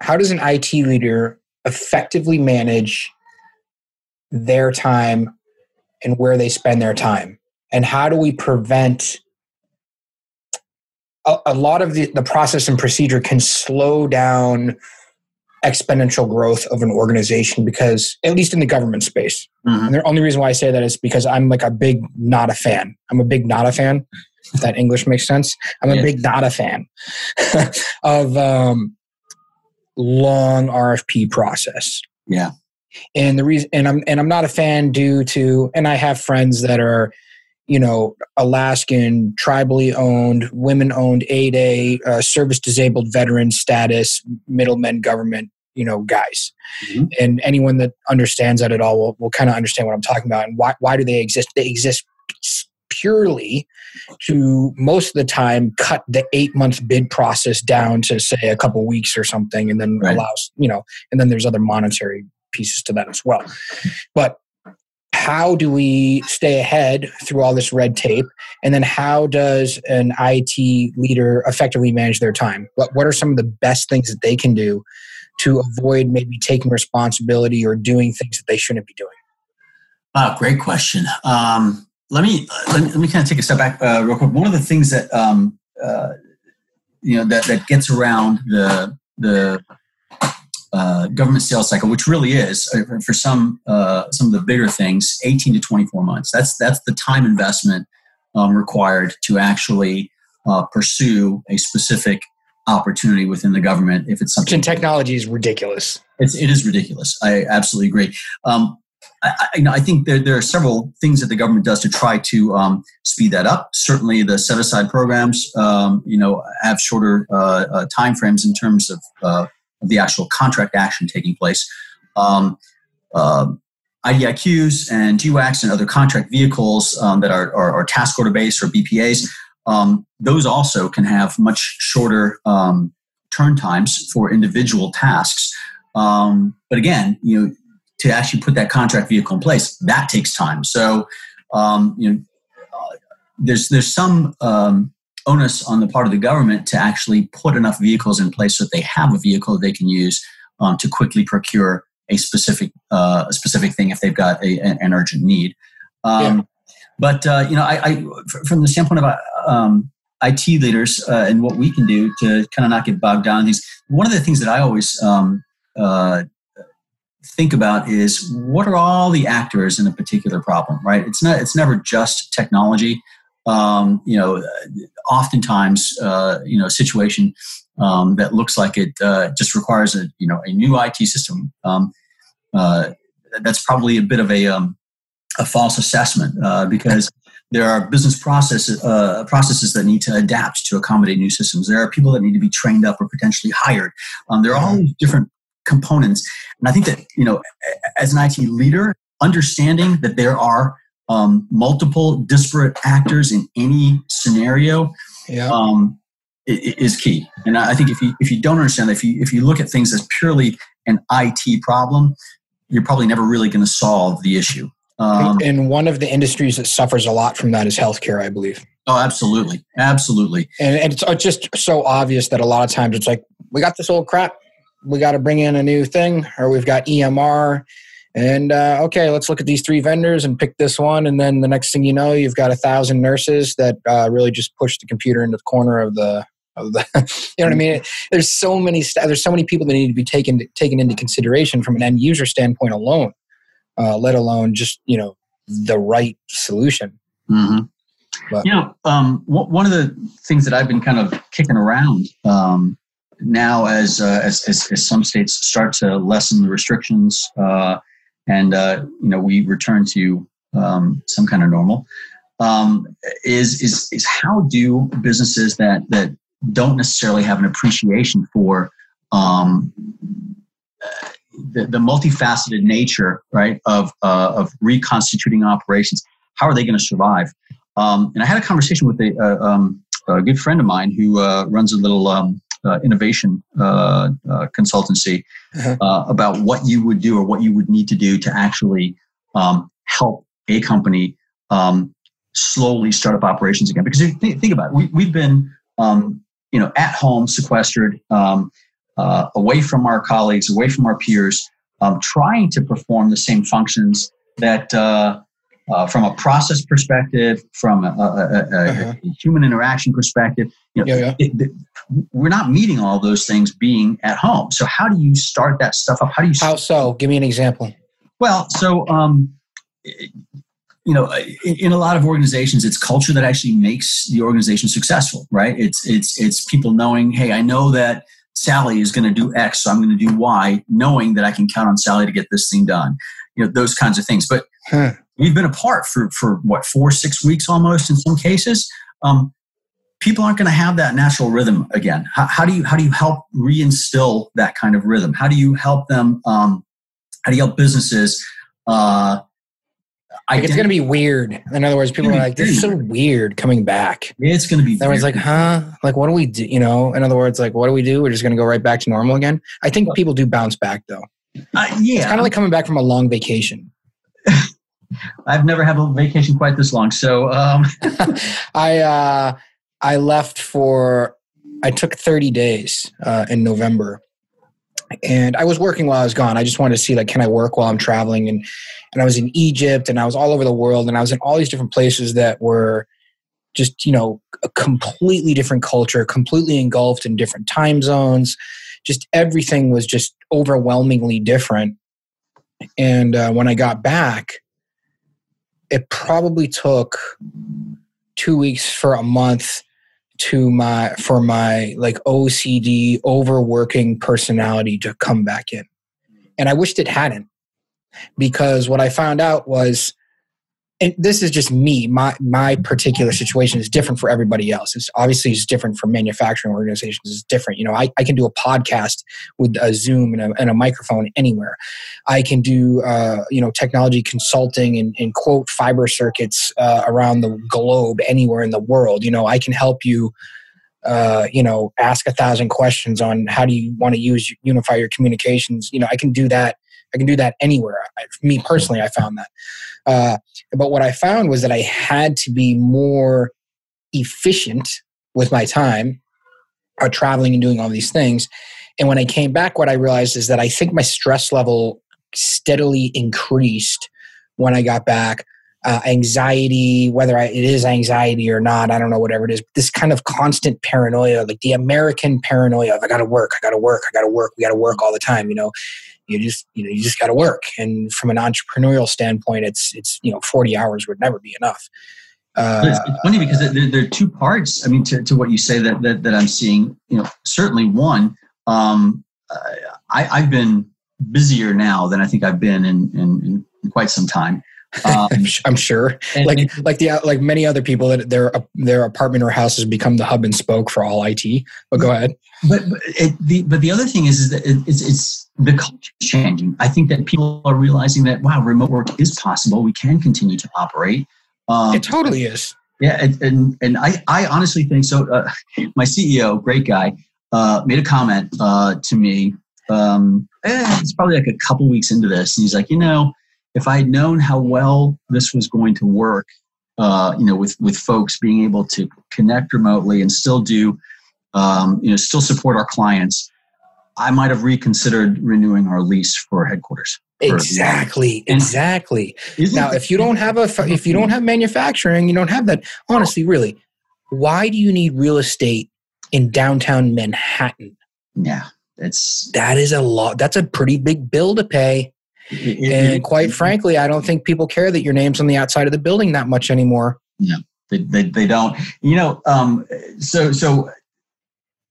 S1: how does an IT leader effectively manage their time and where they spend their time? And how do we prevent a, a lot of the, the process and procedure can slow down exponential growth of an organization because at least in the government space. Mm-hmm. and the only reason why i say that is because i'm like a big not a fan. I'm a big not a fan if that english makes sense. I'm a yeah. big not a fan of um, long rfp process.
S2: Yeah.
S1: And the reason and i'm and i'm not a fan due to and i have friends that are you know, Alaskan, tribally owned, women owned 8A, uh, service disabled veteran status, middlemen government, you know, guys. Mm-hmm. And anyone that understands that at all will, will kind of understand what I'm talking about. And why, why do they exist? They exist purely to most of the time cut the eight month bid process down to say a couple weeks or something and then right. allows, you know, and then there's other monetary pieces to that as well. But how do we stay ahead through all this red tape? And then how does an it leader effectively manage their time? What, what are some of the best things that they can do to avoid maybe taking responsibility or doing things that they shouldn't be doing?
S2: Wow great question. Um, let me let me, let me kind of take a step back uh, real quick. One of the things that um, uh, you know that, that gets around the the uh, government sales cycle, which really is uh, for some uh, some of the bigger things, 18 to 24 months. That's that's the time investment um, required to actually uh, pursue a specific opportunity within the government. If it's something,
S1: in technology is ridiculous.
S2: It's, it is ridiculous. I absolutely agree. Um, I, I, I, think there, there are several things that the government does to try to um, speed that up. Certainly, the set aside programs, um, you know, have shorter uh, uh, time frames in terms of uh, of the actual contract action taking place. Um, uh, IDIQs and GWACs and other contract vehicles um, that are, are, are, task order based or BPAs, um, those also can have much shorter um, turn times for individual tasks. Um, but again, you know, to actually put that contract vehicle in place, that takes time. So, um, you know, uh, there's there's some onus on the part of the government to actually put enough vehicles in place so that they have a vehicle they can use um, to quickly procure a specific uh, a specific thing if they've got a, an urgent need. Um, yeah. But uh, you know, I, I, from the standpoint of uh, um, IT leaders uh, and what we can do to kind of not get bogged down in things, one of the things that I always um, uh, think about is what are all the actors in a particular problem, right? It's not it's never just technology um, you know, oftentimes, uh, you know, a situation um, that looks like it uh, just requires a, you know, a new IT system. Um, uh, that's probably a bit of a, um, a false assessment uh, because there are business processes uh, processes that need to adapt to accommodate new systems. There are people that need to be trained up or potentially hired. Um, there are all different components, and I think that you know, as an IT leader, understanding that there are um, multiple disparate actors in any scenario yeah. um, is key. And I think if you if you don't understand that, if you if you look at things as purely an IT problem, you're probably never really going to solve the issue.
S1: Um, and one of the industries that suffers a lot from that is healthcare, I believe.
S2: Oh, absolutely, absolutely.
S1: And, and it's just so obvious that a lot of times it's like we got this old crap, we got to bring in a new thing, or we've got EMR, and uh, okay, let's look at these three vendors and pick this one, and then the next thing you know, you've got a thousand nurses that uh, really just push the computer into the corner of the of the, you know what I mean? There's so many there's so many people that need to be taken taken into consideration from an end user standpoint alone uh, let alone just you know the right solution.
S2: Mm-hmm. But, you know, um, one of the things that I've been kind of kicking around um, now, as, uh, as, as, as some states start to lessen the restrictions, uh, and uh, you know we return to um, some kind of normal, um, is is is how do businesses that that don't necessarily have an appreciation for um, the, the multifaceted nature, right, of uh, of reconstituting operations. How are they going to survive? Um, and I had a conversation with a, uh, um, a good friend of mine who uh, runs a little um, uh, innovation uh, uh, consultancy uh-huh. about what you would do or what you would need to do to actually um, help a company um, slowly start up operations again. Because if think, think about it, we, we've been um, you know at home, sequestered. Um, uh, away from our colleagues, away from our peers, um, trying to perform the same functions that, uh, uh, from a process perspective, from a, a, a, uh-huh. a human interaction perspective, you know, yeah, yeah. It, we're not meeting all those things being at home. So how do you start that stuff up? How do you?
S1: How so? Give me an example.
S2: Well, so um, you know, in, in, a lot of organizations, it's culture that actually makes the organization successful, right? It's it's it's people knowing, hey, I know that Sally is going to do X, so I'm going to do Y, knowing that I can count on Sally to get this thing done. You know, those kinds of things. But huh. we've been apart for for what four, six weeks almost in some cases. Um, people aren't going to have that natural rhythm again. How, how, do you how do you help reinstill that kind of rhythm? How do you help them? Um, how do you help businesses uh,
S1: like it's going to be weird. In other words, people are like, "This is so weird coming back."
S2: It's going to be.
S1: Everyone's like, "Huh? Like, what do we do?" You know. In other words, like, what do we do? We're just going to go right back to normal again. I think people do bounce back though.
S2: Uh, yeah,
S1: it's kind of like coming back from a long vacation.
S2: I've never had a vacation quite this long. So um.
S1: I uh, I left for I took 30 days uh, in November and I was working while I was gone. I just wanted to see like, can I work while I'm traveling? And and I was in Egypt, and I was all over the world, and I was in all these different places that were just you know a completely different culture, completely engulfed in different time zones. Just everything was just overwhelmingly different. And uh, when I got back, it probably took two weeks for a month to my for my like OCD overworking personality to come back in. And I wished it hadn't because what I found out was and this is just me. My my particular situation is different for everybody else. It's obviously it's different for manufacturing organizations. It's different. You know i, I can do a podcast with a zoom and a, and a microphone anywhere. I can do uh, you know technology consulting and, and quote fiber circuits uh, around the globe anywhere in the world. You know i can help you uh, you know ask a thousand questions on how do you want to use unify your communications. You know i can do that I can do that anywhere. I, me personally, I found that. Uh, but what I found was that I had to be more efficient with my time, uh, traveling and doing all these things. And when I came back, what I realized is that I think my stress level steadily increased when I got back. Uh, anxiety, whether I, it is anxiety or not, I don't know, whatever it is. This kind of constant paranoia, like the American paranoia of I got to work, I got to work, I got to work, we got to work all the time. You know, you just you know you just got to work. And from an entrepreneurial standpoint it's it's you know 40 hours would never be enough.
S2: Uh, it's, it's, funny because there, there, are two parts i mean to, to what you say that, that, that i'm seeing you know certainly one um, I, i've been busier now than i think i've been in, in, in quite some time
S1: Um, I'm sure, like and, like the like many other people that their their apartment or house has become the hub and spoke for all IT. But go ahead.
S2: But but, it, the but the other thing is, is that it's it's the culture is changing. I think that people are realizing that wow, remote work is possible. We can continue to operate.
S1: Um, it totally is.
S2: Yeah, and and, and I I honestly think so. Uh, my CEO, great guy, uh, made a comment uh, to me. Um, eh, it's probably like a couple weeks into this, and he's like, you know if I had known how well this was going to work, uh, you know, with with folks being able to connect remotely and still do, um, you know, still support our clients, I might have reconsidered renewing our lease for headquarters.
S1: Exactly, exactly. Now, if you don't have a if you don't have manufacturing, you don't have that. Honestly, really, why do you need real estate in downtown Manhattan?
S2: Yeah, it's
S1: that is a lot. That's a pretty big bill to pay and quite frankly, I don't think people care that your name's on the outside of the building that much anymore.
S2: Yeah, they, they, they don't. You know, um, so so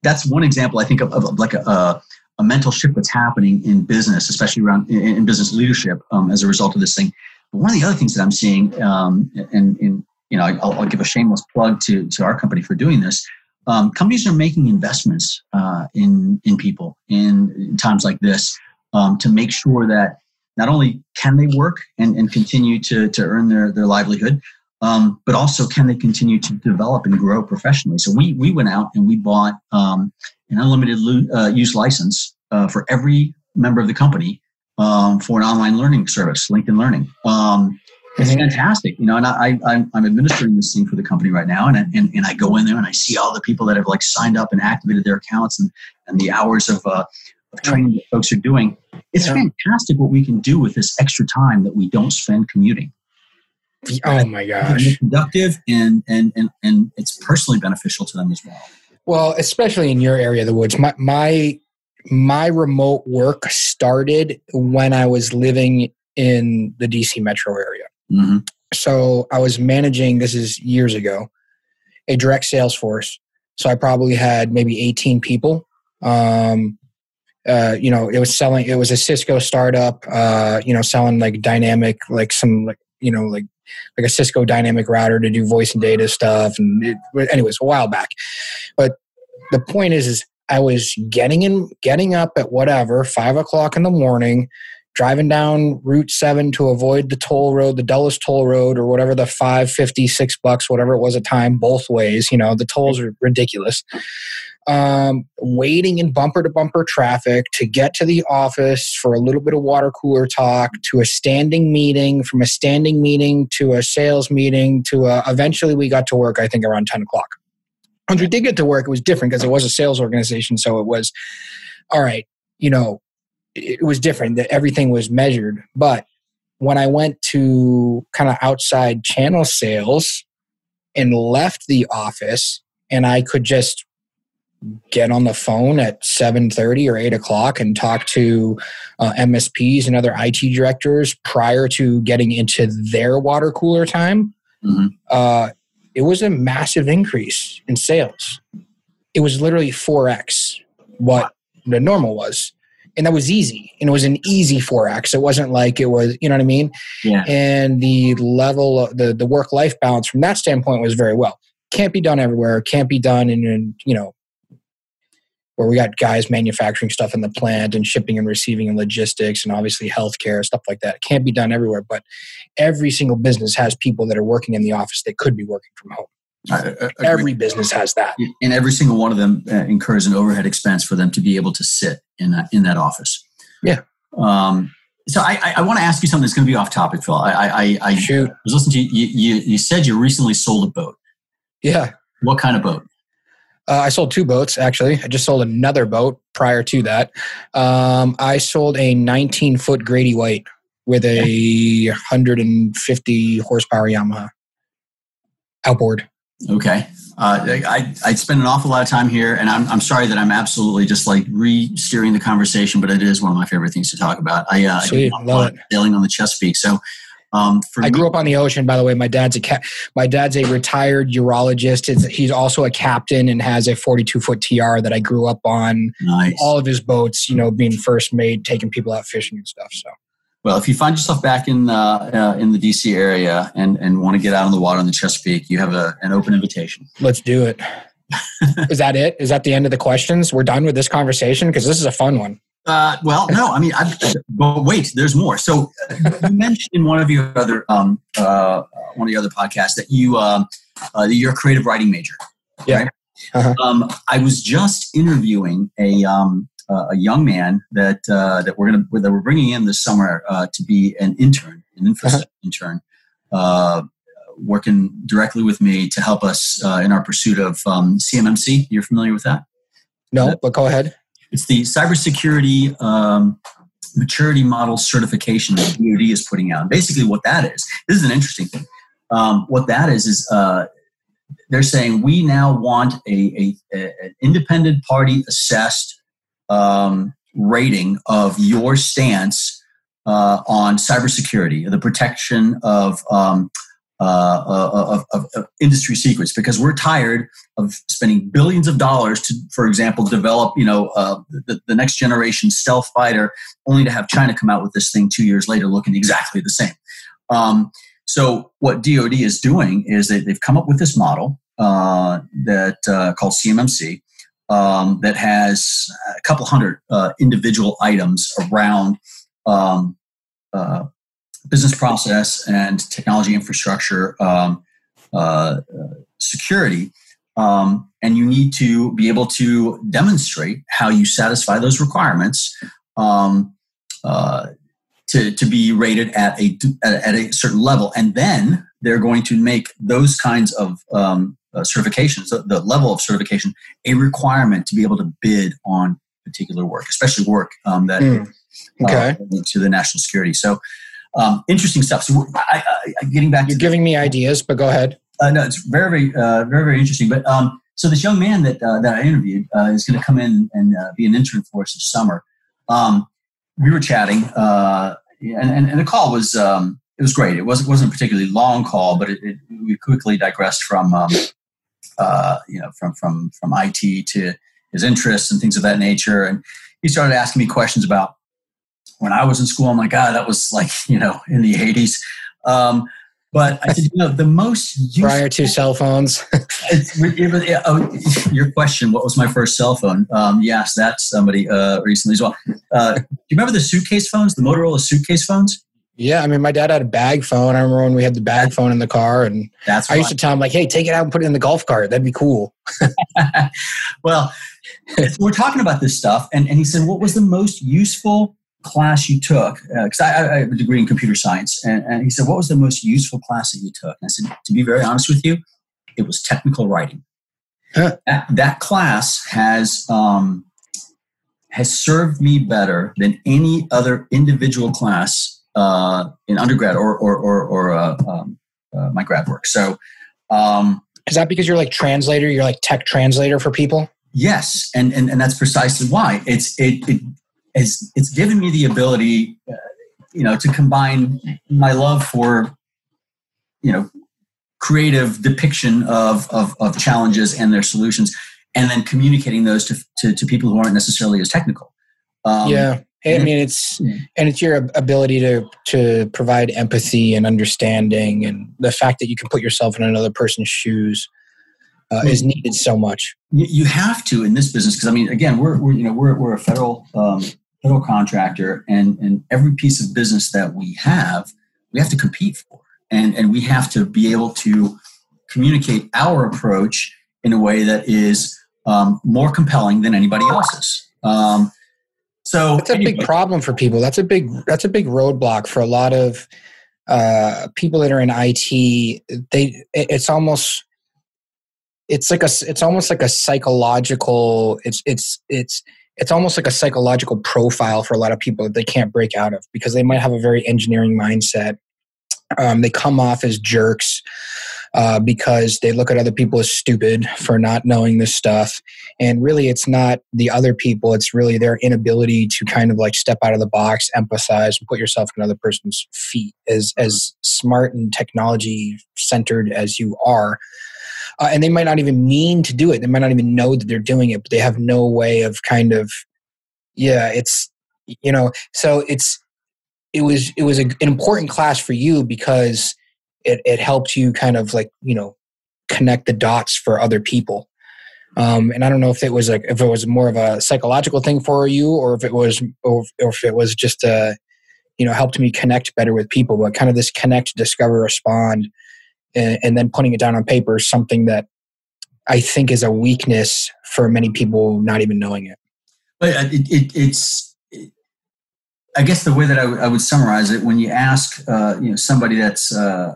S2: that's one example I think of, of like a, a, mental shift that's happening in business, especially around in, in business leadership um, as a result of this thing. But one of the other things that I'm seeing, um, and, and you know, I'll, I'll, give a shameless plug to to our company for doing this. Um, companies are making investments uh, in in people in, in times like this um, to make sure that not only can they work and, and continue to, to earn their, their livelihood, um, but also can they continue to develop and grow professionally? So we, we went out and we bought um, an unlimited uh, use license uh, for every member of the company um, for an online learning service, LinkedIn Learning. Um, it's mm-hmm. fantastic, you know. And I, I, I'm administering this thing for the company right now, and, and and I go in there and I see all the people that have like signed up and activated their accounts, and and the hours of uh, of training that folks are doing. It's yeah. fantastic what we can do with this extra time that we don't spend commuting.
S1: Oh my gosh.
S2: Productive and, and, and, and it's personally beneficial to them as well.
S1: Well, especially in your area of the woods. My, my, my remote work started when I was living in the DC metro area. Mm-hmm. So I was managing, this is years ago, a direct sales force. So I probably had maybe 18 people. Um, uh, you know, it was selling. It was a Cisco startup. Uh, you know, selling like dynamic, like some like you know, like like a Cisco dynamic router to do voice and data stuff. And it, anyways, a while back. But the point is, is I was getting in, getting up at whatever five o'clock in the morning, driving down Route Seven to avoid the toll road, the Dulles Toll Road, or whatever the five fifty six bucks, whatever it was at time, both ways. You know, the tolls are ridiculous um, waiting in bumper to bumper traffic to get to the office for a little bit of water cooler talk to a standing meeting from a standing meeting to a sales meeting to a, eventually we got to work i think around 10 o'clock. Once we did get to work it was different because it was a sales organization so it was all right you know it was different that everything was measured. But when i went to kind of outside channel sales and left the office and i could just get on the phone at 7.30 or 8 o'clock and talk to uh, msps and other it directors prior to getting into their water cooler time mm-hmm. uh, it was a massive increase in sales. It was literally 4x what the normal was. And that was easy. And it was an easy 4x it wasn't like it was you know what i mean?
S2: Yeah.
S1: and the level of the, the work life balance from that standpoint was very well. Can't be done everywhere. Can't be done in, in you know where we got guys manufacturing stuff in the plant and shipping and receiving and logistics and obviously healthcare stuff like that. It can't be done everywhere, but every single business has people that are working in the office that could be working from home. I, I, every business has that,
S2: and every single one of them uh, incurs an overhead expense for them to be able to sit in that, in that office.
S1: Yeah.
S2: Um, so I, I want to ask you something that's going to be off topic, Phil. I, I, I,
S1: Shoot.
S2: was listening to you, you. You said you recently sold a boat.
S1: Yeah.
S2: What kind of boat?
S1: Uh, I sold two boats actually. I just sold another boat prior to that. Um, I sold a 19 foot Grady White with a 150 horsepower Yamaha outboard.
S2: Okay. Uh, I, I spend an awful lot of time here, and I'm, I'm sorry that I'm absolutely just like re steering the conversation, but it is one of my favorite things to talk about. I, uh,
S1: Sweet, I love it.
S2: sailing on the Chesapeake. So um,
S1: I me, grew up on the ocean, by the way. My dad's a ca- my dad's a retired urologist. he's also a captain and has a 42 foot TR that I grew up on.
S2: Nice.
S1: All of his boats, you know, being first mate, taking people out fishing and stuff. So.
S2: Well, if you find yourself back in uh, uh, in the DC area and and want to get out on the water in the Chesapeake, you have a, an open invitation.
S1: Let's do it. is that it? Is that the end of the questions? We're done with this conversation because this is a fun one.
S2: Uh, well, no, I mean, I, but wait, there's more. So you mentioned in one of your other um, uh, one of your other podcasts that you um, uh, that you're a creative writing major.
S1: Yeah. Right? Uh-huh.
S2: Um, I was just interviewing a um, a young man that uh, that we're gonna that we're bringing in this summer uh, to be an intern, an infrastructure uh-huh. intern, uh, working directly with me to help us uh, in our pursuit of um, CMMC. You're familiar with that?
S1: No, but go ahead.
S2: It's the cybersecurity um, maturity model certification that DoD is putting out. basically, what that is, this is an interesting thing. Um, what that is is uh, they're saying we now want a, a, a an independent party assessed um, rating of your stance uh, on cybersecurity, the protection of um, uh, of, of, of, industry secrets because we're tired of spending billions of dollars to, for example, develop you know uh, the, the, next generation stealth fighter, only to have China come out with this thing two years later looking exactly the same. Um, so what DoD is doing is they, they've come up with this model uh, that uh, called CMMC um, that has a couple hundred uh, individual items around um, uh, business process and technology infrastructure um, uh, security. Um, and you need to be able to demonstrate how you satisfy those requirements um, uh, to, to be rated at a, at a certain level. And then they're going to make those kinds of um, uh, certifications, the, the, level of certification, a requirement to be able to bid on particular work, especially work um, that mm. okay. uh, to the national security. So um, interesting stuff. So I, I, getting back,
S1: you're giving me ideas, but go ahead.
S2: Uh, no, it's very, very, uh, very, very interesting. But um, so this young man that uh, that I interviewed uh, is going to come in and uh, be an intern for us this summer. Um, we were chatting, and, and, and the call was um, it was great. It wasn't wasn't a particularly long call, but it, it, we quickly digressed from um, you know from from from IT to his interests and things of that nature. And he started asking me questions about when I was in school, I'm like, God, that was like, you know, in the 80s. Um, but I said, you know, the most
S1: useful, prior to cell phones.
S2: it, oh, your question, what was my first cell phone? Um, yes, that's somebody uh, recently as well. Uh, do you remember the suitcase phones, the Motorola suitcase phones?
S1: Yeah, I mean, my dad had a bag phone. I remember when we had the bag phone in the car, and that's I used to tell him like, "Hey, take it out and put it in the golf cart. That'd be cool."
S2: well, we're talking about this stuff, and, and he said, "What was the most useful class you took? Because uh, I, I, have a degree in computer science. And, and, he said, What was the most useful class that you took? And I said, To be very honest with you, it was technical writing. Huh. That, that, class has, um, has served me better than any other individual class uh, in undergrad or, or, or, or uh, um, uh, my grad work. So, um,
S1: is that because you're like translator? You're like tech translator for people?
S2: Yes, and, and and that's precisely why it's it, it it's, it's given me the ability, uh, you know, to combine my love for, you know, creative depiction of, of, of challenges and their solutions, and then communicating those to, to, to people who aren't necessarily as technical.
S1: Um, yeah. I mean, it's and it's your ability to to provide empathy and understanding, and the fact that you can put yourself in another person's shoes uh, is needed so much.
S2: You have to in this business because I mean, again, we're, we're you know we're we're a federal um, federal contractor, and, and every piece of business that we have, we have to compete for. And, and we have to be able to communicate our approach in a way that is um, more compelling than anybody else's. Um, so
S1: that's a anyway. big problem for people. That's a big that's a big roadblock for a lot of uh, people that are in IT. They it's almost it's like a it's almost like a psychological. It's it's it's it's almost like a psychological profile for a lot of people that they can't break out of because they might have a very engineering mindset. Um, they come off as jerks uh, because they look at other people as stupid for not knowing this stuff. And really, it's not the other people, it's really their inability to kind of like step out of the box, empathize, and put yourself in another person's feet. As, as smart and technology centered as you are, uh, and they might not even mean to do it. They might not even know that they're doing it, but they have no way of kind of, yeah, it's, you know, so it's, it was it was a, an important class for you because it, it helped you kind of like you know connect the dots for other people um, and I don't know if it was like if it was more of a psychological thing for you, or if it was, or, if it was just a, you know, helped me connect better with people. But kind of this connect, discover, respond, and, and then putting it down on paper is something that I think is a weakness for many people, not even knowing it.
S2: But uh, it, it, it's, I guess the way that I, w- I would summarize it, when you ask, uh, you know, somebody that's uh,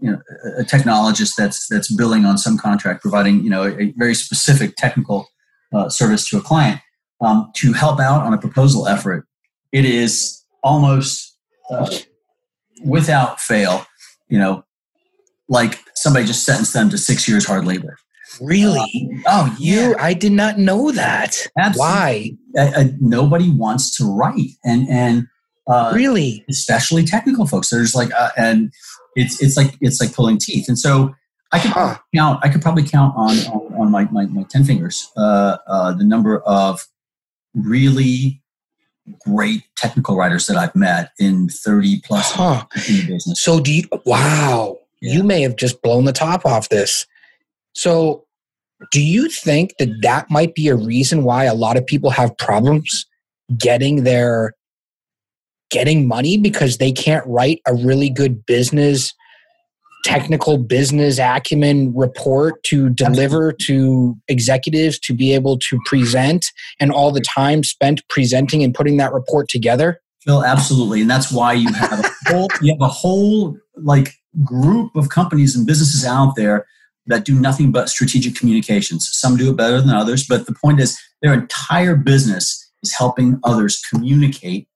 S2: you know a technologist that's that's billing on some contract providing you know a, very specific technical uh, service to a client um, to help out on a proposal effort it is almost uh, without fail you know like somebody just sentenced them to six years hard labor
S1: really um, oh you yeah. i did not know that Absolutely.
S2: why nobody wants to write and and
S1: uh, really
S2: especially technical folks there's like uh, and it's it's like it's like pulling teeth. And so I could huh. count. I could probably count on on, on my, my, my ten fingers uh, uh, the number of really great technical writers that I've met in thirty plus huh. in the business.
S1: So do you? Wow, yeah. you may have just blown the top off this. So, do you think that that might be a reason why a lot of people have problems getting their getting money because they can't write a really good business technical business acumen report to deliver to executives to be able to present and all the time spent presenting and putting that report together
S2: phil absolutely and that's why you have a whole you have a whole like group of companies and businesses out there that do nothing but strategic communications some do it better than others but the point is their entire business is helping others communicate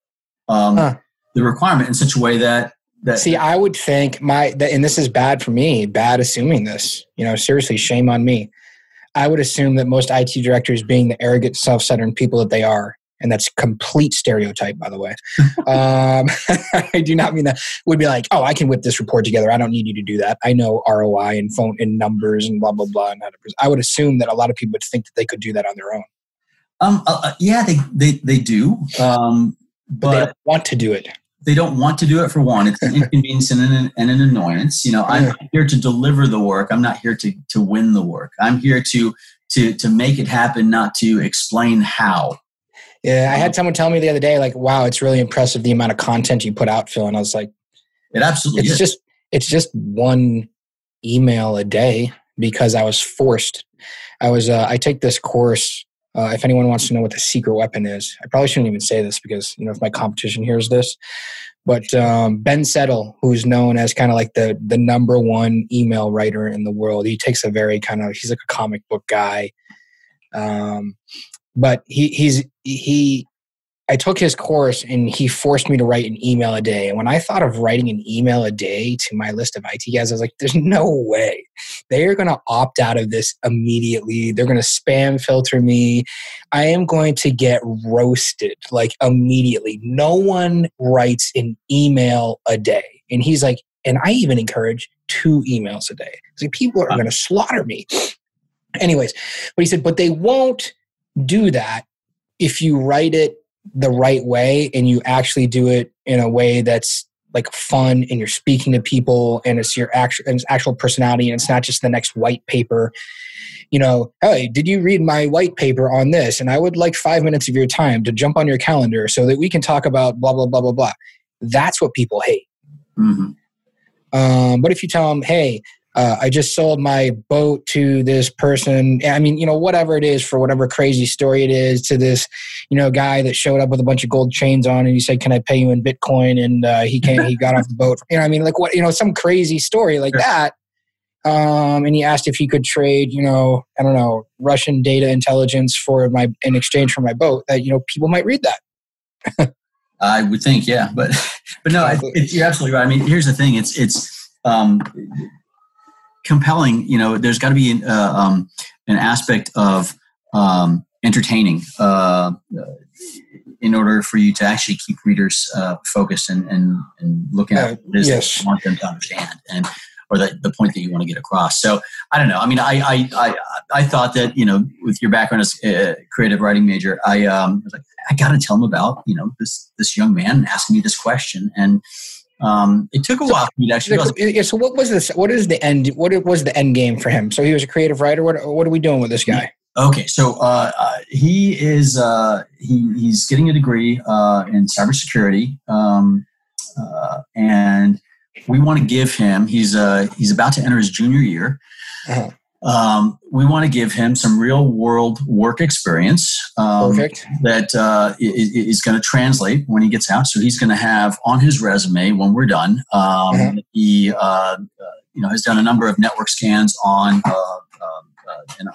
S2: um, huh. the requirement in such a way that that
S1: see i would think my and this is bad for me bad assuming this you know seriously shame on me i would assume that most it directors being the arrogant self-centered people that they are and that's complete stereotype by the way um, i do not mean that would be like oh i can whip this report together i don't need you to do that i know roi and phone and numbers and blah blah blah and i would assume that a lot of people would think that they could do that on their own
S2: um, uh, uh yeah they, they, they do um, but,
S1: they don't want to do it.
S2: They don't want to do it for one. It's an inconvenience and an, and an annoyance. You know, I'm here to deliver the work. I'm not here to to win the work. I'm here to to to make it happen, not to explain how.
S1: Yeah, I had someone tell me the other day, like, "Wow, it's really impressive the amount of content you put out, Phil." And I was like,
S2: "It absolutely
S1: it's
S2: is.
S1: just it's just one email a day because I was forced. I was uh, I take this course uh, if anyone wants to know what the secret weapon is, I probably shouldn't even say this because you know if my competition hears this. But um, Ben Settle, who's known as kind of like the the number one email writer in the world, he takes a very kind of he's like a comic book guy, um, but he he's he I took his course and he forced me to write an email a day. And when I thought of writing an email a day to my list of IT guys, I was like, there's no way. They are going to opt out of this immediately. They're going to spam filter me. I am going to get roasted like immediately. No one writes an email a day. And he's like, and I even encourage two emails a day. like, people are going to slaughter me. Anyways, but he said, but they won't do that if you write it the right way and you actually do it in a way that's like fun and you're speaking to people and it's your actual it's actual personality and it's not just the next white paper you know hey did you read my white paper on this? And i would like five minutes of your time to jump on your calendar so that we can talk about blah blah blah blah blah. That's what people hate. Mm-hmm. um, but if you tell them hey uh, I just sold my boat to this person. I mean, you know, whatever it is for whatever crazy story it is to this, you know, guy that showed up with a bunch of gold chains on and he said, "Can I pay you in Bitcoin?" And uh, he came, he got off the boat. You know, I mean, like what, you know, some crazy story like that. Um, and he asked if he could trade, you know, I don't know, Russian data intelligence for my in exchange for my boat. That you know, people might read that.
S2: I would think, yeah, but but no, it, you're absolutely right. I mean, here's the thing: it's it's um, compelling, you know, there's got to be an, uh, um, an aspect of um, entertaining uh, in order for you to actually keep readers uh, focused and, and, and looking at what it is yes. you want them to understand. And or the, the point that you want to get across. So I don't know. I mean, I I I, I thought that you know with your background as a creative writing major, I um was like I got to tell him about you know this this young man asking me this question and. Um, it took a while for me to actually.
S1: Yeah, so what was this? What is the end? What was the end game for him? So he was a creative writer. What What are we doing with this guy?
S2: Okay, so uh, uh, he is uh, he, he's getting a degree uh, in cybersecurity, um, uh, and we want to give him. He's uh, he's about to enter his junior year. Uh-huh. Um, we want to give him some real world work experience um, that uh, is, going to translate when he gets out. So he's going to have on his resume when we're done. Um, uh-huh. He uh, you know has done a number of network scans on. Uh, you know,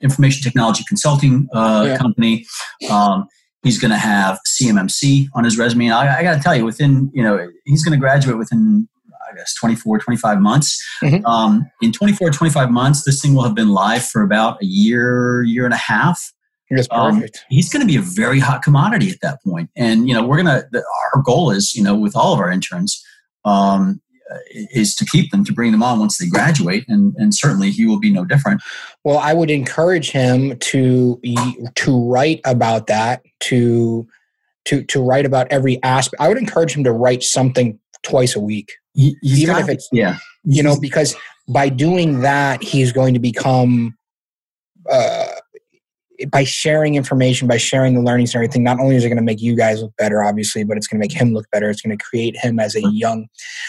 S2: information technology consulting uh, yeah. company. Um, he's going to have CMMC on his resume. I, I got to tell you, within, you know, he's going to graduate within, I guess, 24, 25 months. Mm-hmm. Um, in 24, 25 months, this thing will have been live for about a year, year and a half.
S1: Yes, um, perfect. Um,
S2: he's going to be a very hot commodity at that point. And, you know, we're going to, our goal is, you know, with all of our interns, um, is to keep them to bring them on once they graduate and, and certainly he will be no different
S1: well i would encourage him to to write about that to to to write about every aspect i would encourage him to write something twice a week
S2: he, even if it's
S1: yeah. You know because by doing that he's going to become uh, by sharing information, by sharing the learnings and everything, not only is it going to make you guys look better, obviously, but it's going to make him look better. It's going to create him as a young.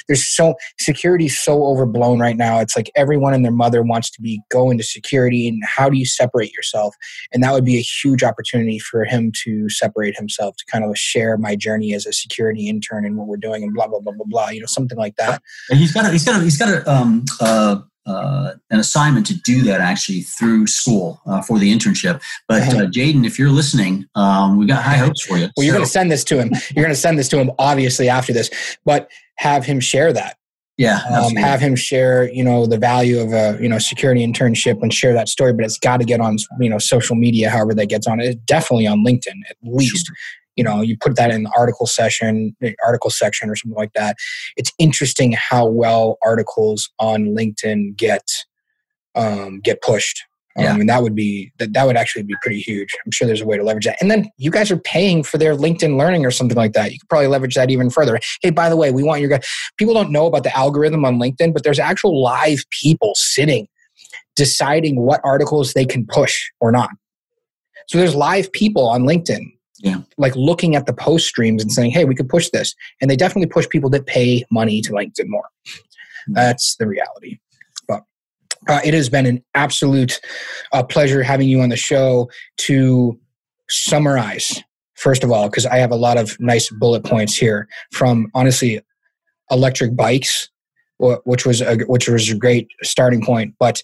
S1: There's so security is so overblown right now. It's like everyone and their mother wants to be go into security, and how do you separate yourself? And that would be a huge opportunity for him to separate himself, to kind of share my journey as a security intern and what we're doing, and blah blah blah blah blah. You know, something like that.
S2: And he's got a, he's got a, he's got a um uh uh, an assignment to do that actually through school uh, for the internship. But uh, Jaden, if you're listening, um, we got high hopes for you.
S1: Well, you're going to send this to him. You're going to send this to him, obviously, after this. But have him share that.
S2: Yeah,
S1: um, have him share, you know, the value of a you know security internship and share that story. But it's got to get on you know social media, however that gets on. It definitely on LinkedIn at least. Sure you know you put that in the article session article section or something like that it's interesting how well articles on linkedin get um, get pushed. Um, yeah. and that would be that, that would actually be pretty huge. I'm sure there's a way to leverage that. And then you guys are paying for their linkedin learning or something like that. You could probably leverage that even further. Hey by the way we want your guys people don't know about the algorithm on linkedin but there's actual live people sitting deciding what articles they can push or not. So there's live people on linkedin
S2: yeah.
S1: Like looking at the post streams and saying, hey, we could push this. And they definitely push people that pay money to LinkedIn more. Mm-hmm. That's the reality. But uh, it has been an absolute uh, pleasure having you on the show to summarize, first of all, because I have a lot of nice bullet points here from honestly electric bikes which was a which was a great starting point. But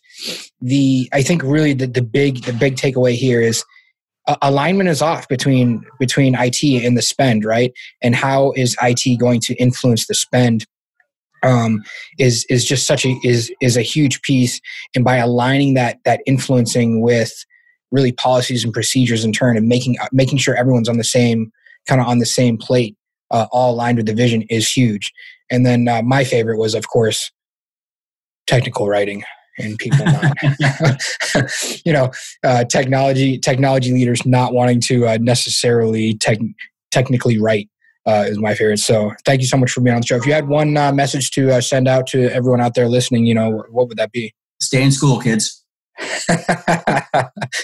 S1: the I think really the, the big the big takeaway here is alignment is off between between IT and the spend, right? And how is IT going to influence the spend? Um, is is just such a is is a huge piece, and by aligning that that influencing with really policies and procedures in turn, and making uh, making sure everyone's on the same kind of on the same plate, uh, all aligned with the vision, is huge. And then uh, my favorite was, of course, technical writing in people mind. you know, uh, technology technology leaders not wanting to uh, necessarily tech, technically write uh, is my favorite. So thank you so much for being on the show. If you had one uh, message to uh, send out to everyone out there listening, you know, what would that be?
S2: Stay in school, kids.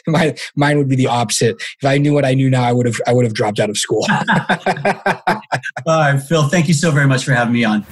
S1: my, mine would be the opposite. If I knew what I knew now, I would have I would have dropped out of school.
S2: All right, Phil. Thank you so very much for having me on.